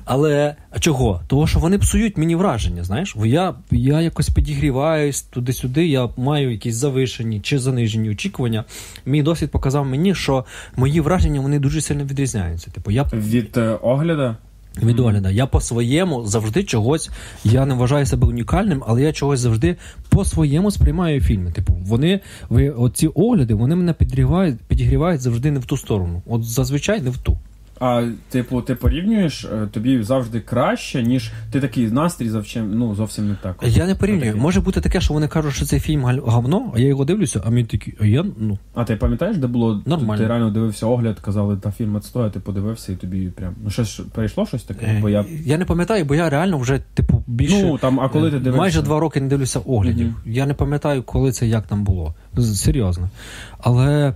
Але чого? Того, що вони псують мені враження, знаєш? Я, я якось підігріваюсь туди-сюди, я маю якісь завишені чи занижені очікування. Мій досвід показав мені, що мої враження вони дуже сильно відрізняються. Типу, я Від е, огляда. Від. Я по-своєму завжди чогось. Я не вважаю себе унікальним, але я чогось завжди по-своєму сприймаю фільми. Типу, вони, ви, оці огляди, вони мене підігрівають, підігрівають завжди не в ту сторону. От зазвичай не в ту. А типу, ти порівнюєш е, тобі завжди краще, ніж ти такий настрій зовсім, ну, зовсім не так. Я не порівнюю. Отакий. Може бути таке, що вони кажуть, що цей фільм говно, а я його дивлюся, а мені такі, а я ну. А ти пам'ятаєш, де було Нормально. ти реально дивився огляд, казали, та фільм відстоя, ти подивився і тобі прям. Ну щось перейшло щось таке? е, Бо я. я не пам'ятаю, бо я реально вже, типу, більше. Ну там, а коли ти Е, дивився? Майже два роки не дивлюся оглядів. Мгм. Я не пам'ятаю, коли це як там було. Серйозно. Але.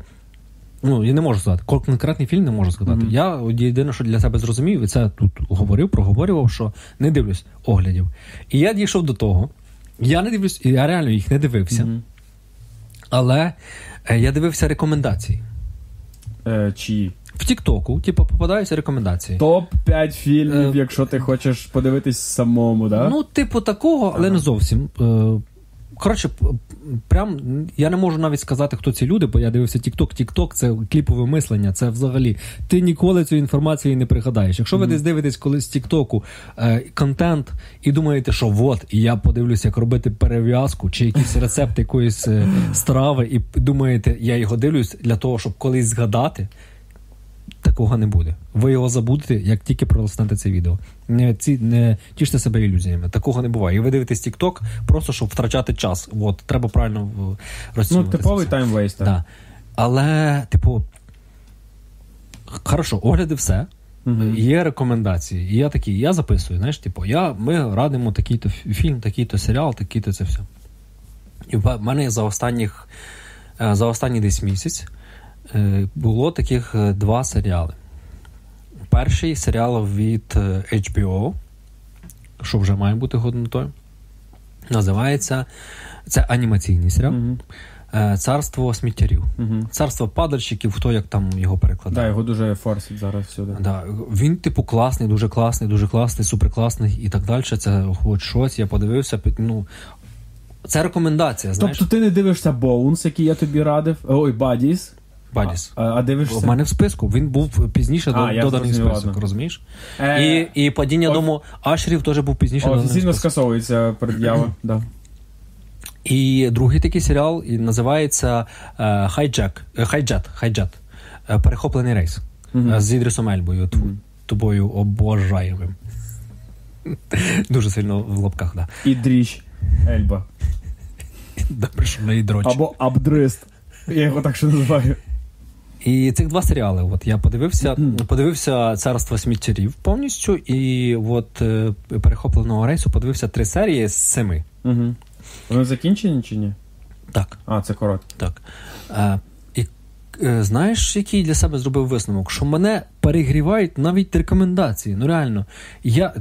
Ну, я не можу сказати. Кон- Конкретний фільм не можу сказати. Мгм. Я єдине, що для себе зрозумів, і це тут говорив, проговорював, що не дивлюсь оглядів. І я дійшов до того. Я не дивлюсь, я реально їх не дивився. Мгм. Але е, я дивився рекомендації. Е, чиї? В Тіктоку, типу, попадаються рекомендації. Топ 5 фільмів, Е, якщо ти хочеш подивитись самому, да? Ну, типу, такого, але Ага. не зовсім. Е, Коротше, прям я не можу навіть сказати, хто ці люди, бо я дивився TikTok. TikTok – це кліпове мислення. Це взагалі ти ніколи цю інформацію не пригадаєш. Якщо ви Мгм. десь дивитесь колись з Тіктоку е, контент і думаєте, що от, і я подивлюся, як робити перев'язку чи якийсь рецепт якоїсь е, страви, і думаєте, я його дивлюсь для того, щоб колись згадати. Такого не буде. Ви його забудете, як тільки пролиснете це відео. Не, ці, не тіште себе ілюзіями. Такого не буває. І ви дивитесь TikTok просто щоб втрачати час. От, треба правильно в- ну типовий це. таймвейстер. Да. Але, типу, хорошо, огляди все. Мгм. Є рекомендації. І я такий, я записую, знаєш, типу, я, ми радимо такий-то фільм, такий-то серіал, такий-то це все. І в мене за останніх, е, за останній десь місяць е, було таких е, два серіали. Перший серіал від е, HBO, що вже має бути годнотою. Називається це анімаційний серіал е, Царство сміттярів. Мгм. Царство падальщиків, хто як там його перекладає. Да, його дуже форсить зараз всюди. Да, він, типу, класний, дуже класний, дуже класний, суперкласний і так далі. Це хоч щось, я подивився. Ну, це рекомендація, знаєш. Тобто ти не дивишся Bones, який я тобі радив. Ой, Buddies. Бадіс. А, а дивишся. У мене в списку. Він був пізніше А, до- доданий в список, розумієш? Е, І, і падіння оф- дому Ашерів теж був пізніше Офіційно скасовується пред'ява. да. І другий такий серіал і називається е, Хайджек. е, Хайджет. Хайджет. Е, Перехоплений рейс. Е, З Ідрісом Ельбою, Мгм. тобою обожаємим. Дуже сильно в лапках, да. І дріч. Ельба. Добре, що не ідроч. Або Абдрист. Я його так ще називаю. І цих два серіали. От я подивився, Мгм. подивився царство сміттярів повністю, і от е, перехопленого рейсу подивився три серії з семи. Угу. Вони закінчені чи ні? Так, А, це коротко. так. Е, і е, знаєш, який для себе зробив висновок? Що мене перегрівають навіть рекомендації. Ну реально, я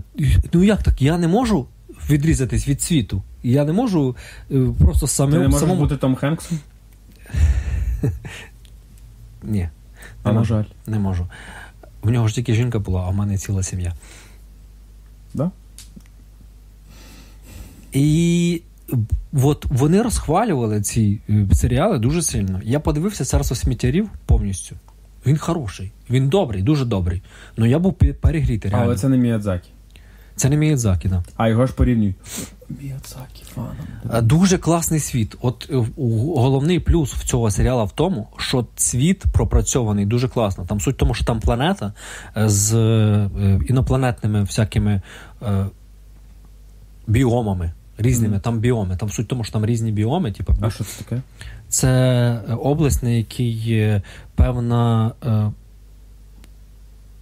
ну як так? Я не можу відрізатись від світу. Я не можу е, просто самим, Ти не можеш самому. бути Том Хенксом? Ні. Не можу. жаль. Не можу. В нього ж тільки жінка була, а в мене ціла сім'я. Да? І от вони розхвалювали ці е, серіали дуже сильно. Я подивився царство сміттярів повністю. Він хороший, він добрий, дуже добрий. Ну я був пе- перегрітий. Реально. Але це не Міядзакі. Це не Міядзакі, да. А його ж порівнюють. Міядзакі, фаном. Дуже класний світ. От е, головний плюс в цього серіалу в тому, що світ пропрацьований дуже класно. Там суть в тому, що там планета е, з е, інопланетними всякими біомами. Різними Мгм. там біоми. Там суть в тому, що там різні біоми, типу, А що це таке? це область, на якій певна. е,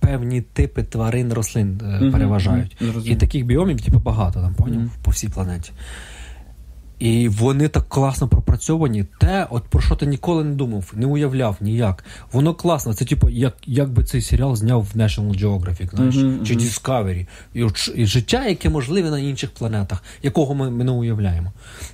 Певні типи тварин рослин Мгм, переважають. мгм, І таких біомів, типу, багато там, поняв? Мгм. По всій планеті. І вони так класно пропрацьовані. Те, от про що ти ніколи не думав, не уявляв ніяк. Воно класно. Це типу, як, як би цей серіал зняв в National Geographic, знаєш, Мгм, чи. Discovery. І, от ш- і життя, яке можливе на інших планетах, якого ми, ми не уявляємо.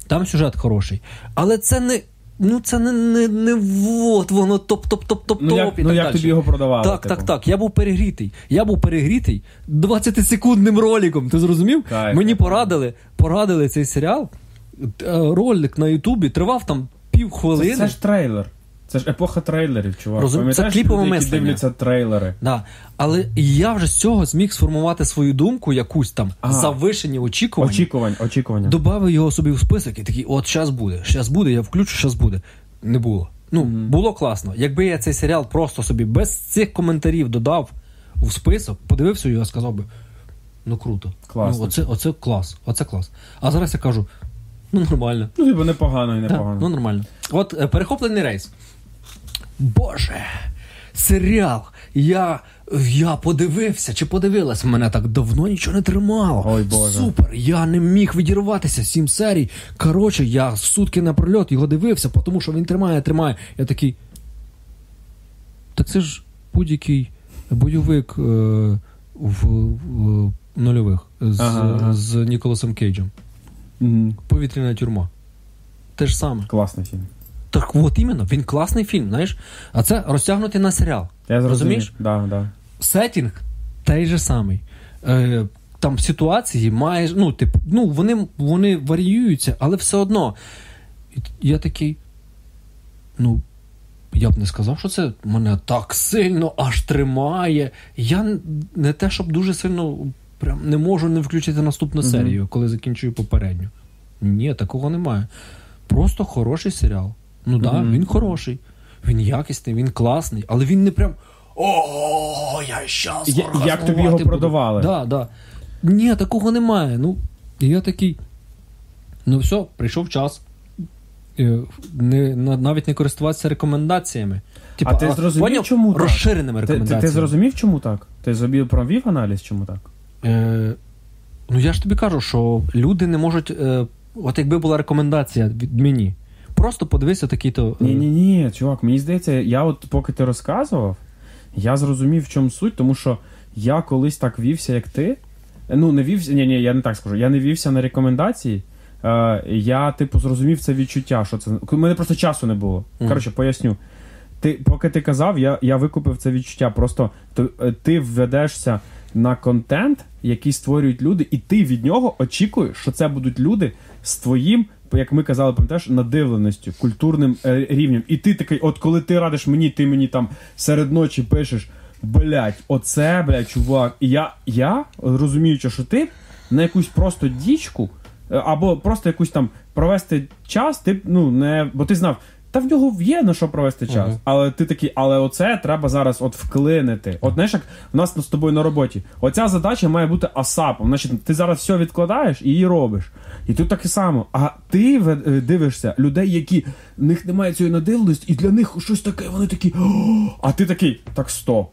Там сюжет хороший. Але це не. Ну, це не, не, не вот воно топ-топ-топ-топ-топ. Ну як, і ну, так як далі. тобі його продавали? Так, типу? так, так. Я був перегрітий. Я був перегрітий 20-секундним роликом. Ти зрозумів? Кайф. Мені порадили, порадили цей серіал. Е, Ролик на Ютубі тривав там пів Це, хвилини. це ж трейлер. Це ж епоха трейлерів, чувак. Розум- Пам'ятаєш, це кліпове люди, які дивляться трейлери. Да. Але я вже з цього зміг сформувати свою думку, якусь там Ага. завишені очікування. Очікувань, очікування. Добавив його собі в список і такий, от щас буде, щас буде, я включу, щас буде. Не було. Ну, Мгм. було класно. Якби я цей серіал просто собі без цих коментарів додав в список, подивився його, сказав би, ну круто. Класно. Ну, оце, оце клас, оце клас. А зараз я кажу, ну нормально. Ну, типу, непогано і непогано. ну нормально. От е, перехоплений рейс. Боже, серіал. Я, я подивився чи подивилась. Мене так давно нічого не тримало. Ой, Боже. Супер. Я не міг відірватися. Сім серій. Коротше, я сутки напрольот його дивився, тому що він тримає, тримає. Я такий. Так це ж будь-який бойовик е, в, в нульових з, Ага, ага. з Ніколасом Кейджем. Мгм. Повітряна тюрма. Те ж саме. Класний фільм. Так от іменно, він класний фільм, знаєш. А це розтягнутий на серіал. Я. Розумієш? Да, да. Сетінг той же самий. Е, там ситуації маєш. Ну, типу, ну, вони, вони варіюються, але все одно. Я такий. Ну, я б не сказав, що це мене так сильно аж тримає. Я не те, щоб дуже сильно прям не можу не включити наступну Мгм. серію, коли закінчую попередню. Ні, такого немає. Просто хороший серіал. Ну так, да, Мгм. він хороший, він якісний, він класний, але він не прям. О, я щас Я- як тобі його буду». продавали? Да, да. Ні, такого немає. Ну, і я такий. Ну, все, прийшов час. Е, Не, навіть не користуватися рекомендаціями. Типа, А ти зрозумів, поняв? чому так? розширеними Ти, ти, ти зрозумів, чому так? Ти зробив провів аналіз, чому так? Е, ну я ж тобі кажу, що люди не можуть. Е, от якби була рекомендація від мені, просто подивися такий-то. е, Ні, ні, ні, чувак, мені здається, я от поки ти розказував, я зрозумів, в чому суть, тому що я колись так вівся, як ти. Ну, не вівся, ні, ні, я не так скажу. Я не вівся на рекомендації. Е, я, типу, зрозумів це відчуття, що це. У мене просто часу не було. Коротше, поясню. Ти, поки ти казав, я, я викупив це відчуття. Просто ти, е, ти введешся на контент, який створюють люди, і ти від нього очікуєш, що це будуть люди з твоїм, як ми казали, пам'ятаєш, надивленістю, культурним е, рівнем. І ти такий, от коли ти радиш мені, ти мені там серед ночі пишеш. Блять, оце, блять, чувак. І я, я розуміючи, що ти на якусь просто дічку, е, або просто якусь там провести час, ти ну не. Бо ти знав, та в нього є на що провести час. Мгм. Але ти такий, але оце треба зараз от вклинити. От знаєш, як в нас з тобою на роботі. Оця задача має бути асапом. Значить, ти зараз все відкладаєш і її робиш. І тут так і само. А ти е, дивишся людей, які в них немає цієї надивленості, і для них щось таке, вони такі. А ти такий, так стоп.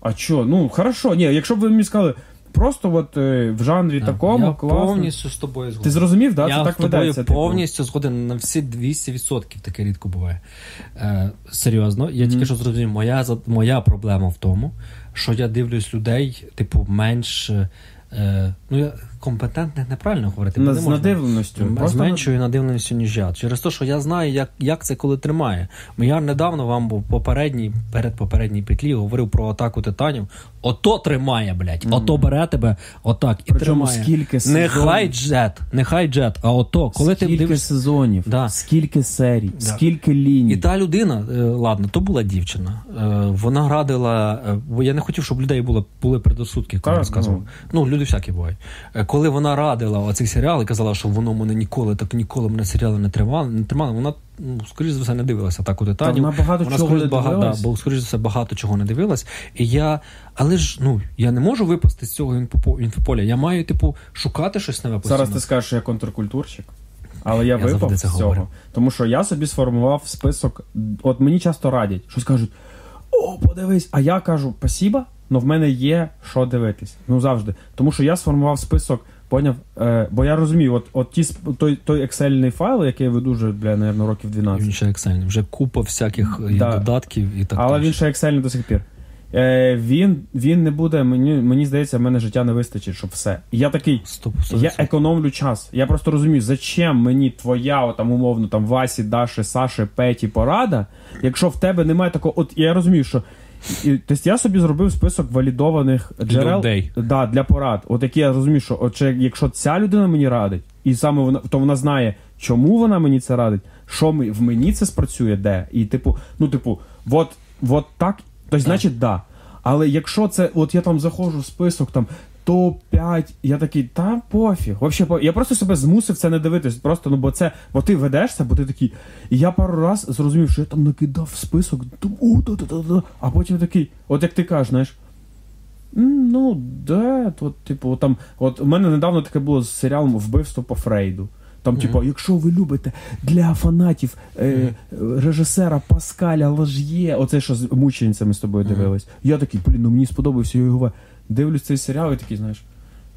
А що? Ну, хорошо, ні, якщо б ви мені сказали, просто от е, в жанрі Да, такому я класно. повністю з тобою згоден. Ти зрозумів, да? Я Це так з тобою ведеться. типу. повністю згоден на всі 200%, таке рідко буває. Е, серйозно, я тільки Мгм. що зрозумів, моя, моя проблема в тому, що я дивлюсь людей, типу, менш. Е, ну, я компетентних неправильно говорити. На- не з надивленістю. З Просто меншою надивленістю, ніж я. Через те, що я знаю, як, як це коли тримає. Я недавно вам був попередній, перед попередній петлі говорив про атаку титанів. Ото тримає, блядь. Ото бере тебе отак і Причому тримає. скільки сезонів. Не хай джет, не хай джет, а ото, коли ти дивишся. сезонів, Да. скільки серій, Да. скільки ліній. І та людина, е, ладно, то була дівчина. Е, Вона радила, е, бо я не хотів, щоб людей було, були предосудки, коли розказував. Ну, люди всякі бувають. Е, Коли вона радила оцей серіал і казала, що воно мене ніколи, так ніколи мене серіали не тримали, не тримали, вона, ну, скоріш за все, не дивилася так у Та вона багато Вона чого скоріш, не бага- да, бо скоріш за все багато чого не дивилась. І я, але ж ну я не можу випасти з цього інфопо- інфополя. Я маю, типу, шукати щось нове постійно. Зараз ти скажеш, що я контркультурщик, але я, Я випав з цього. говорю. Тому що я собі сформував список. От мені часто радять, щось кажуть: о, подивись, а я кажу, спасіба, але в мене є що дивитись. Ну завжди. Тому що я сформував список. Поняв, е, бо я розумію, от, от ті, той, той ексельний файл, який я веду вже, бля, наверное, років 12. Він ще Excel, вже купа всяких е, Да. додатків і так Але далі. він ще ексельний до сих пір. Е, він, він не буде, мені, мені здається, в мене життя не вистачить, щоб все. І я такий, Стоп, я економлю час. Я просто розумію, зачем мені твоя, о, там, умовно, там Васі, Даші, Саші, Петі порада, якщо в тебе немає такого. От я розумію, що. І, тобто я собі зробив список валідованих джерел Людей. да, для порад. От які я розумію, що от, чи, якщо ця людина мені радить, і саме вона, то вона знає, чому вона мені це радить, що ми, в мені це спрацює, де. І типу, ну, типу, от, от так, то значить, да. Але якщо це, от я там заходжу в список, там топ-5, я такий, та пофіг. Вообще, по- я просто себе змусив це не дивитись. Просто, ну бо це, бо ти ведешся, бо ти такий. І я пару раз зрозумів, що я там накидав список, там, да, да, да, да. а потім такий, от як ти кажеш, знаєш. Ну, да, от, типу, там, от у мене недавно таке було з серіалом Вбивство по Фрейду. Там, Мгм. типу, якщо ви любите для фанатів е, режисера Паскаля Лож'є, оце що з мученицями з тобою Мгм. дивились. Я такий, блін, ну мені сподобався його. Дивлюсь цей серіал і такий, знаєш,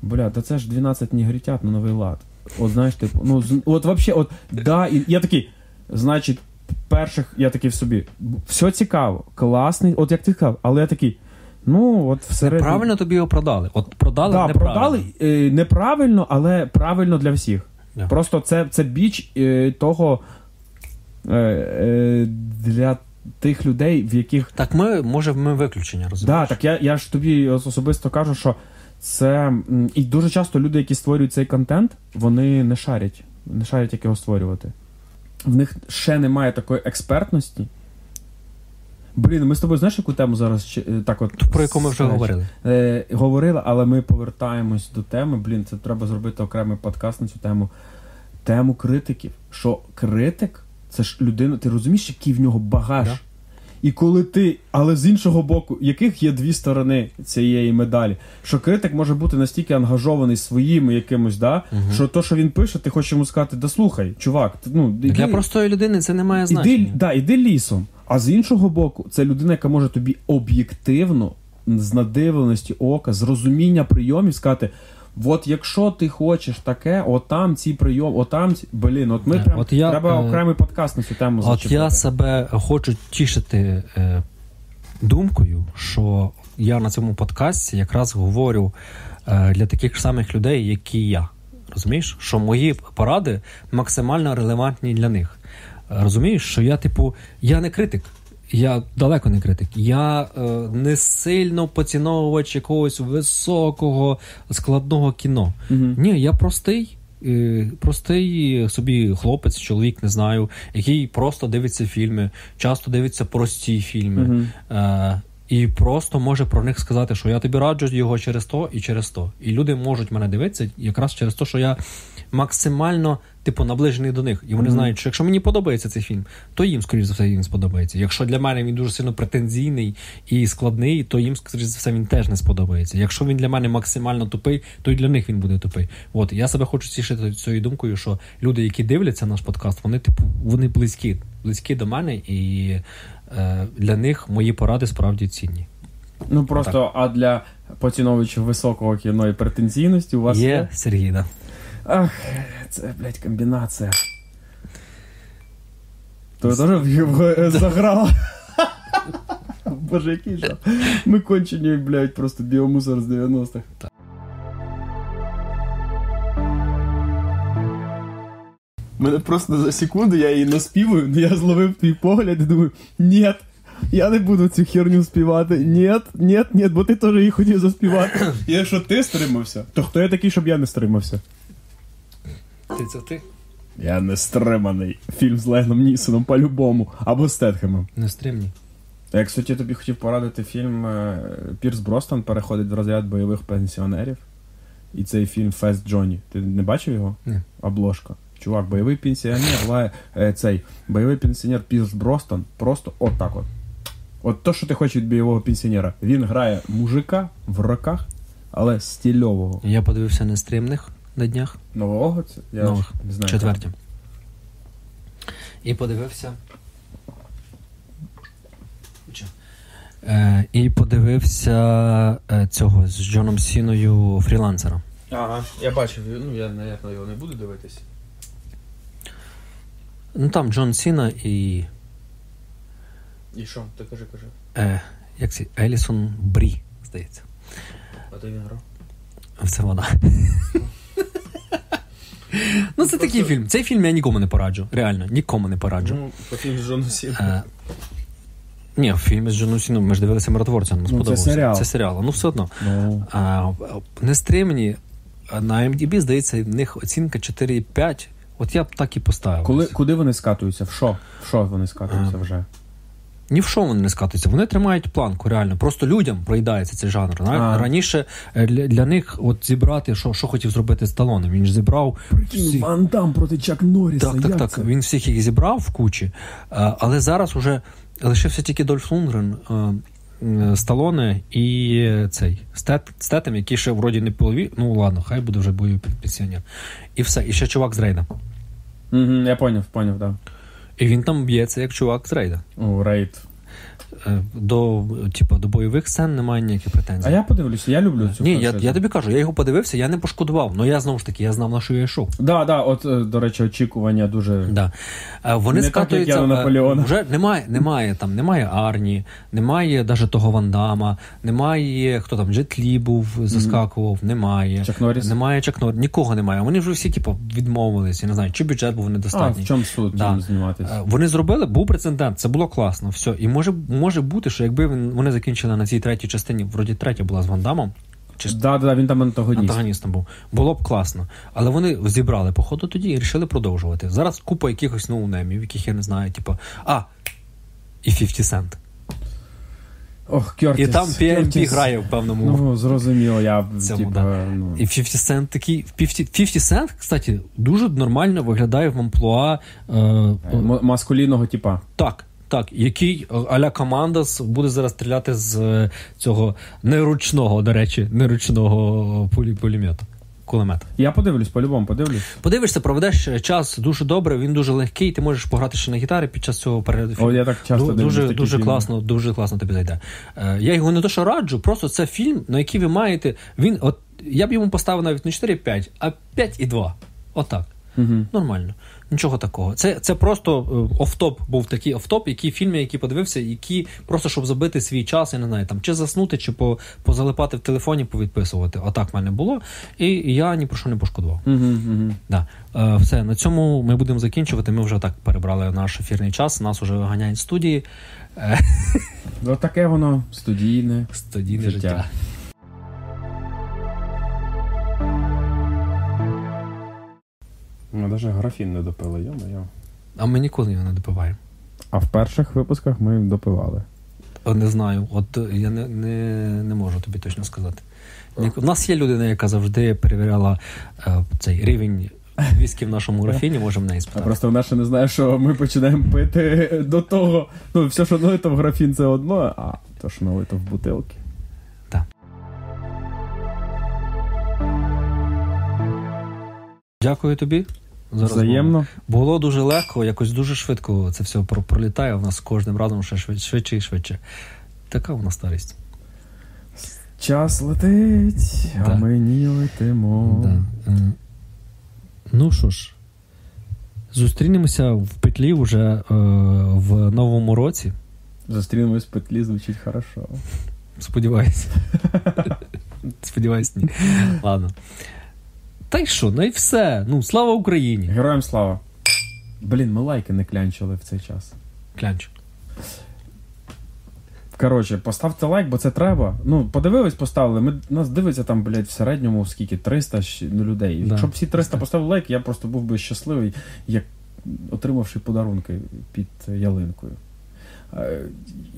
бля, та це ж 12 негритят на новий лад. От знаєш, типу, ну з- от вообще, от да, і я такий, значить, перших я такий в собі. Все цікаво, класний, от як ти сказав, але я такий. Ну, от всередині. Правильно тобі його продали. От продали Да, неправильно. продали е, неправильно, але правильно для всіх. Да. Просто це, це біч е, того е, е, для тих людей, в яких. Так ми, може, ми виключення, Да, розумієш? так я, я ж тобі особисто кажу, що це. І дуже часто люди, які створюють цей контент, вони не шарять, не шарять, як його створювати. В них ще немає такої експертності. Блін, ми з тобою знаєш, яку тему зараз е, так от. Про яку ми вже скажемо? говорили. Е, говорили, але ми повертаємось до теми. Блін, це треба зробити окремий подкаст на цю тему. Тему критиків. Що критик це ж людина, ти розумієш, який в нього багаж. Да. І коли ти, але з іншого боку, яких є дві сторони цієї медалі, що критик може бути настільки ангажований своїми якимось, да, Мгм. що то, що він пише, ти хочеш йому сказати, да слухай, чувак, ти, ну іди, Для простої людини це не має іди, значення. да, іди лісом. А з іншого боку, це людина, яка може тобі об'єктивно, з надивленості ока, з розуміння прийомів сказати. От якщо ти хочеш таке, отам ці прийом, отам ці. Блін, от ми Да, прям от я, треба е, окремий подкаст на цю тему От я себе хочу тішити е, думкою, що я на цьому подкасті якраз говорю е, для таких ж самих людей, як і я. Розумієш, що мої поради максимально релевантні для них. Е, Розумієш, що я, типу, я не критик. Я далеко не критик. Я е, не сильно поціновувач якогось високого складного кіно. Мгм. Ні, я простий. е, Простий собі хлопець, чоловік, не знаю, який просто дивиться фільми, часто дивиться прості фільми. Мгм. Е, і просто може про них сказати, що я тобі раджу його через то і через то. І люди можуть мене дивитися якраз через те, що я максимально типу наближений до них. І вони Мгм. знають, що якщо мені подобається цей фільм, то їм, скоріш за все, він сподобається. Якщо для мене він дуже сильно претензійний і складний, то їм, скоріш за все, він теж не сподобається. Якщо він для мене максимально тупий, то й для них він буде тупий. От я себе хочу тішити цією думкою, що люди, які дивляться наш подкаст, вони типу вони близькі, близькі до мене, і е, для них мої поради справді цінні. Ну просто, а для поціновувачів високого кіно і претензійності у вас Є є. Сергій, да. Ах, це, блядь, комбінація. То теж в його заграла. Боже, який жах. Ми кончені, блядь, просто біомусор з 90-х. Мене просто за секунду я її наспівую, але я зловив твій погляд і думаю, ні, я не буду цю херню співати. Ні, ні, ні, бо ти теж її хотів заспівати. І якщо ти стримався, то хто я такий, щоб я не стримався? Ти це ти? Я не стриманий. Фільм з Легном Нісоном по-любому. Або з Тетхемом. Не стримні. Я, кстати, тобі хотів порадити фільм е, Пірс Бростон переходить в розряд бойових пенсіонерів. І цей фільм Фест Джонні. Ти не бачив його? Ні. Обложка. Чувак, бойовий пенсіонер, лає, е, цей бойовий пенсіонер Пірс Бростон просто отак от. От то, що ти хочеш від бойового пенсіонера. Він грає мужика в роках, але стільового. Я подивився нестримних на днях. Нового це? Я Нових. не знаю. Четверті. І подивився. Е, і подивився е, цього з Джоном Сіною фрілансера. Ага, я бачив, ну я, навіть, його не буду дивитися. Ну там Джон Сіна і. І що? Ти кажи, кажи. Е, як це? Елісон Брі, здається. А ти він грав? Це вона. Ну, це такий фільм. Цей фільм я нікому не пораджу. Реально, нікому не пораджу. Ну, по фільму з Джоном Сіном. Е, ні, в фільмі з Джоном Сіном ми ж дивилися миротворця, нам це сподобався. серіал. Це серіал. Ну, все одно. Ну, А, нестримні на MDB, здається, в них оцінка 4,5. От я б так і поставив. коли, куди вони скатуються? В що? В що вони скатуються вже? Ні в що вони не скатуються. Вони тримають планку, реально. Просто людям проїдається цей жанр. А. Раніше е, для, для них от зібрати, що, що хотів зробити з Сталоне. Він ж зібрав всіх. Ван Дам проти Чак Норріса. Так, так, як так. це? Він всіх їх зібрав в кучі, але зараз уже лишився тільки Дольф Лунгрен, Сталоне і цей Стет, Стетем, який ще вроді не полові. Ну ладно, хай буде вже бойовий пенсіонер. І все. І ще чувак з Рейда. Мгм, я поняв, поняв, так. І він там б'ється як чувак з Рейда. О, рейд. Е, До, типу, до бойових сцен немає ніяких претензій. А я подивлюся, я люблю цю Ні, я, я тобі кажу, я його подивився, я не пошкодував. Ну я знову ж таки, я знав, на що я йшов. Да, да, от, е, до речі, очікування дуже. Да. Е, Вони Не так, як я на Наполеона. Вже немає, немає там, немає Арні, немає навіть того Вандама, немає хто там Джет Лі був, заскакував, немає. Чак Норріс? Немає Чак Норріс, нікого немає. Вони вже всі, типу, відмовились. Я не знаю, чи бюджет був А, недостатній. в чому суть Да. зніматися? Вони зробили, був прецедент, це було класно. Все. І може, може бути, що якби вони закінчили на цій третій частині, вроді третя була з Вандамом, чи Да, да, він там антагоніст. антагоністом був. Було б класно. Але вони зібрали походу тоді і вирішили продовжувати. Зараз купа якихось ноунемів, яких я не знаю, типу, а, і 50 Cent. Ох, Кертіс. І там Кертіс. грає в певному. Ну, зрозуміло, я Цьому, типу, да. ну, І 50 Cent такий. 50, 50 Cent, кстати, дуже нормально виглядає в амплуа. Е, маскулінного типа. так, так, який е, а-ля Командос буде зараз стріляти з е, цього неручного, до речі, неручного пулі пулемета. Кулемета. Я подивлюсь, по-любому подивлюсь. Подивишся, проведеш час дуже добре, він дуже легкий, ти можеш пограти ще на гітарі під час цього перегляду. О, я так часто Ду- дуже, такі дуже фільми. класно, дуже класно тобі зайде. Е, я його не то, що раджу, просто це фільм, на який ви маєте. Він, от я б йому поставив навіть не 4,5, а 5,2. Отак. Угу. Нормально. Нічого такого. Це, це просто е, офтоп був такий офтоп, які фільми, які подивився, які просто щоб забити свій час, я не знаю, там чи заснути, чи по, позалипати в телефоні, повідписувати. Отак в мене було. І я ні про що не пошкодував. Угу, угу. Да. Е, все, на цьому ми будемо закінчувати. Ми вже так перебрали наш ефірний час, нас вже ганяють з студії. Е, Ну таке воно студійне. студійне Життя. життя. Ми навіть графін не допили, йо-моє. А ми ніколи його не допиваємо. А в перших випусках ми допивали. Не знаю, от е, я не, не, не можу тобі точно сказати. Ні- У нас є людина, яка завжди перевіряла е, цей рівень віскі в нашому графіні, можемо в неї А просто вона ще не знає, що ми починаємо пити до того. Ну, все, що налито в графін, це одно, а то, що налито в бутилки. Дякую тобі. за. Взаємно. Було дуже легко, якось дуже швидко це все пролітає. У нас з кожним разом ще швидше, швидше і швидше. Така у нас старість. Час летить, а Да. мені летимо. Да. Е, Ну що ж, зустрінемося в петлі вже е, в новому році. Зустрінемось в петлі, звучить хорошо. Сподіваюся. Сподіваюсь, ні. Ладно. Та й що, ну і все. Ну, слава Україні. Героям слава. Блін, ми лайки не клянчили в цей час. Клянч. Коротше, поставте лайк, бо це треба. Ну, подивились, поставили. Ми, нас дивиться там, блядь, в середньому скільки? 300 ну, людей. Да. Якщо б всі 300 поставили лайк, я просто був би щасливий, як отримавши подарунки під ялинкою. Е,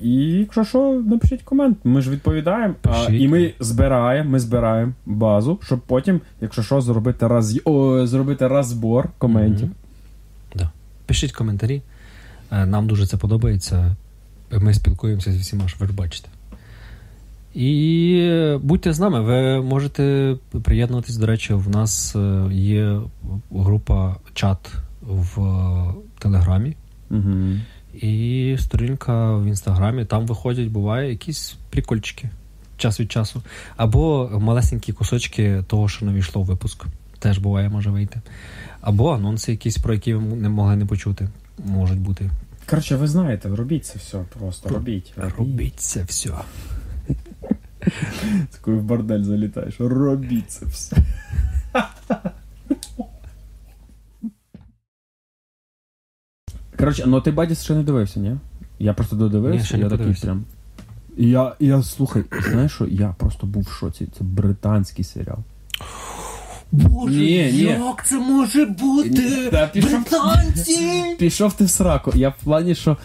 І якщо що, напишіть комент. Ми ж відповідаємо. А, і ми збираємо, ми збираємо базу, щоб потім, якщо що, зробити раз, о, зробити розбор коментів. Мгм. Да. Пишіть коментарі. Е, Нам дуже це подобається. Ми спілкуємося зі всіма, що ви ж бачите. І будьте з нами. Ви можете приєднуватись. До речі, в нас е, є група чат в Телеграмі. Угу. І сторінка в інстаграмі, там виходять, буває, якісь прикольчики час від часу. Або малесенькі кусочки того, що не війшло в випуск. Теж буває, може вийти. Або анонси якісь, про які ви не могли не почути, можуть бути. Коротше, ви знаєте, робіть це все просто. Робіть. Робіть це все. Такою в бордель залітаєш. Робіть це все. Коротше, ну ти Бадіс ще не дивився, ні? Я просто Ні, додивився, ще не я такий подивився. прям. І Я, я слухай, знаєш що? Я просто був в шоці. Це британський серіал. Боже, Ні, ні. як це може бути? Та пішов- Британці! Пішов ти в сраку. Я в плані, що.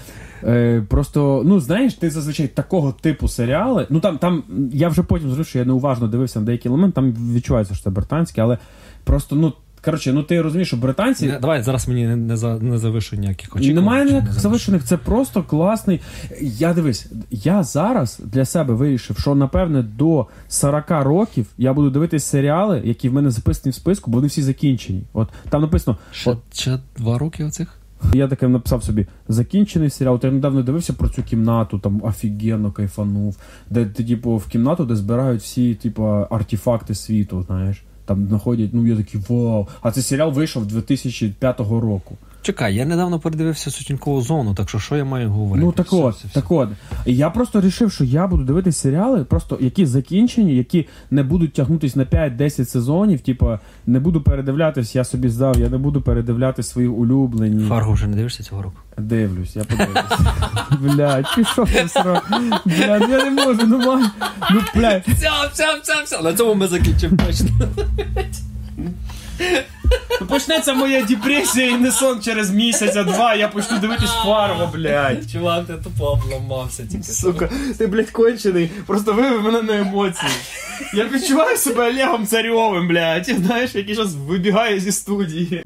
Е, просто, ну знаєш, ти зазвичай такого типу серіали. Ну там, там я вже потім зрозумів, що я неуважно дивився на деякі елементи, там відчувається, що це британське, але просто, ну, коротше, ну ти розумієш, що британці. Не, Давай зараз мені не, не, за, не завишу ніяких очікувань. Немає ніяких завишу. завищених, це просто класний. Я дивись, я зараз для себе вирішив, що напевне до 40 років я буду дивитись серіали, які в мене записані в списку, бо вони всі закінчені. От там написано, Ще, ще два роки оцих? я таке написав собі закінчений серіал. От я недавно дивився про цю кімнату, там офігенно кайфанув. Де ти, типу, в кімнату, де збирають всі, типу, артефакти світу, знаєш. Там знаходять, ну я такий вау. А цей серіал вийшов 2005 року. Чекай, я недавно передивився сутінкову зону, так що що я маю говорити? Ну так Все, от, все, все. так от. Я просто вирішив, що я буду дивитися серіали, просто які закінчені, які не будуть тягнутись на 5-10 сезонів. Типу, не буду передивлятись, я собі здав, я не буду передивлятись свої улюблені. Фарго вже не дивишся цього року? Дивлюсь, я подивлюсь. Блядь, пішов ти сра. Блядь, я не можу, ну май. Ну, блядь. Все, все, все, все. На цьому ми закінчимо точно. Почнеться моя депресія і не сон через місяця, два, я почну дивитись фарго, блядь. Чувак, ти тупо обламався тільки. Сука, ти, блядь, кончений. Просто вивів мене на емоції. Я відчуваю себе Олегом Царьовим, блядь. Знаєш, який зараз вибігає зі студії.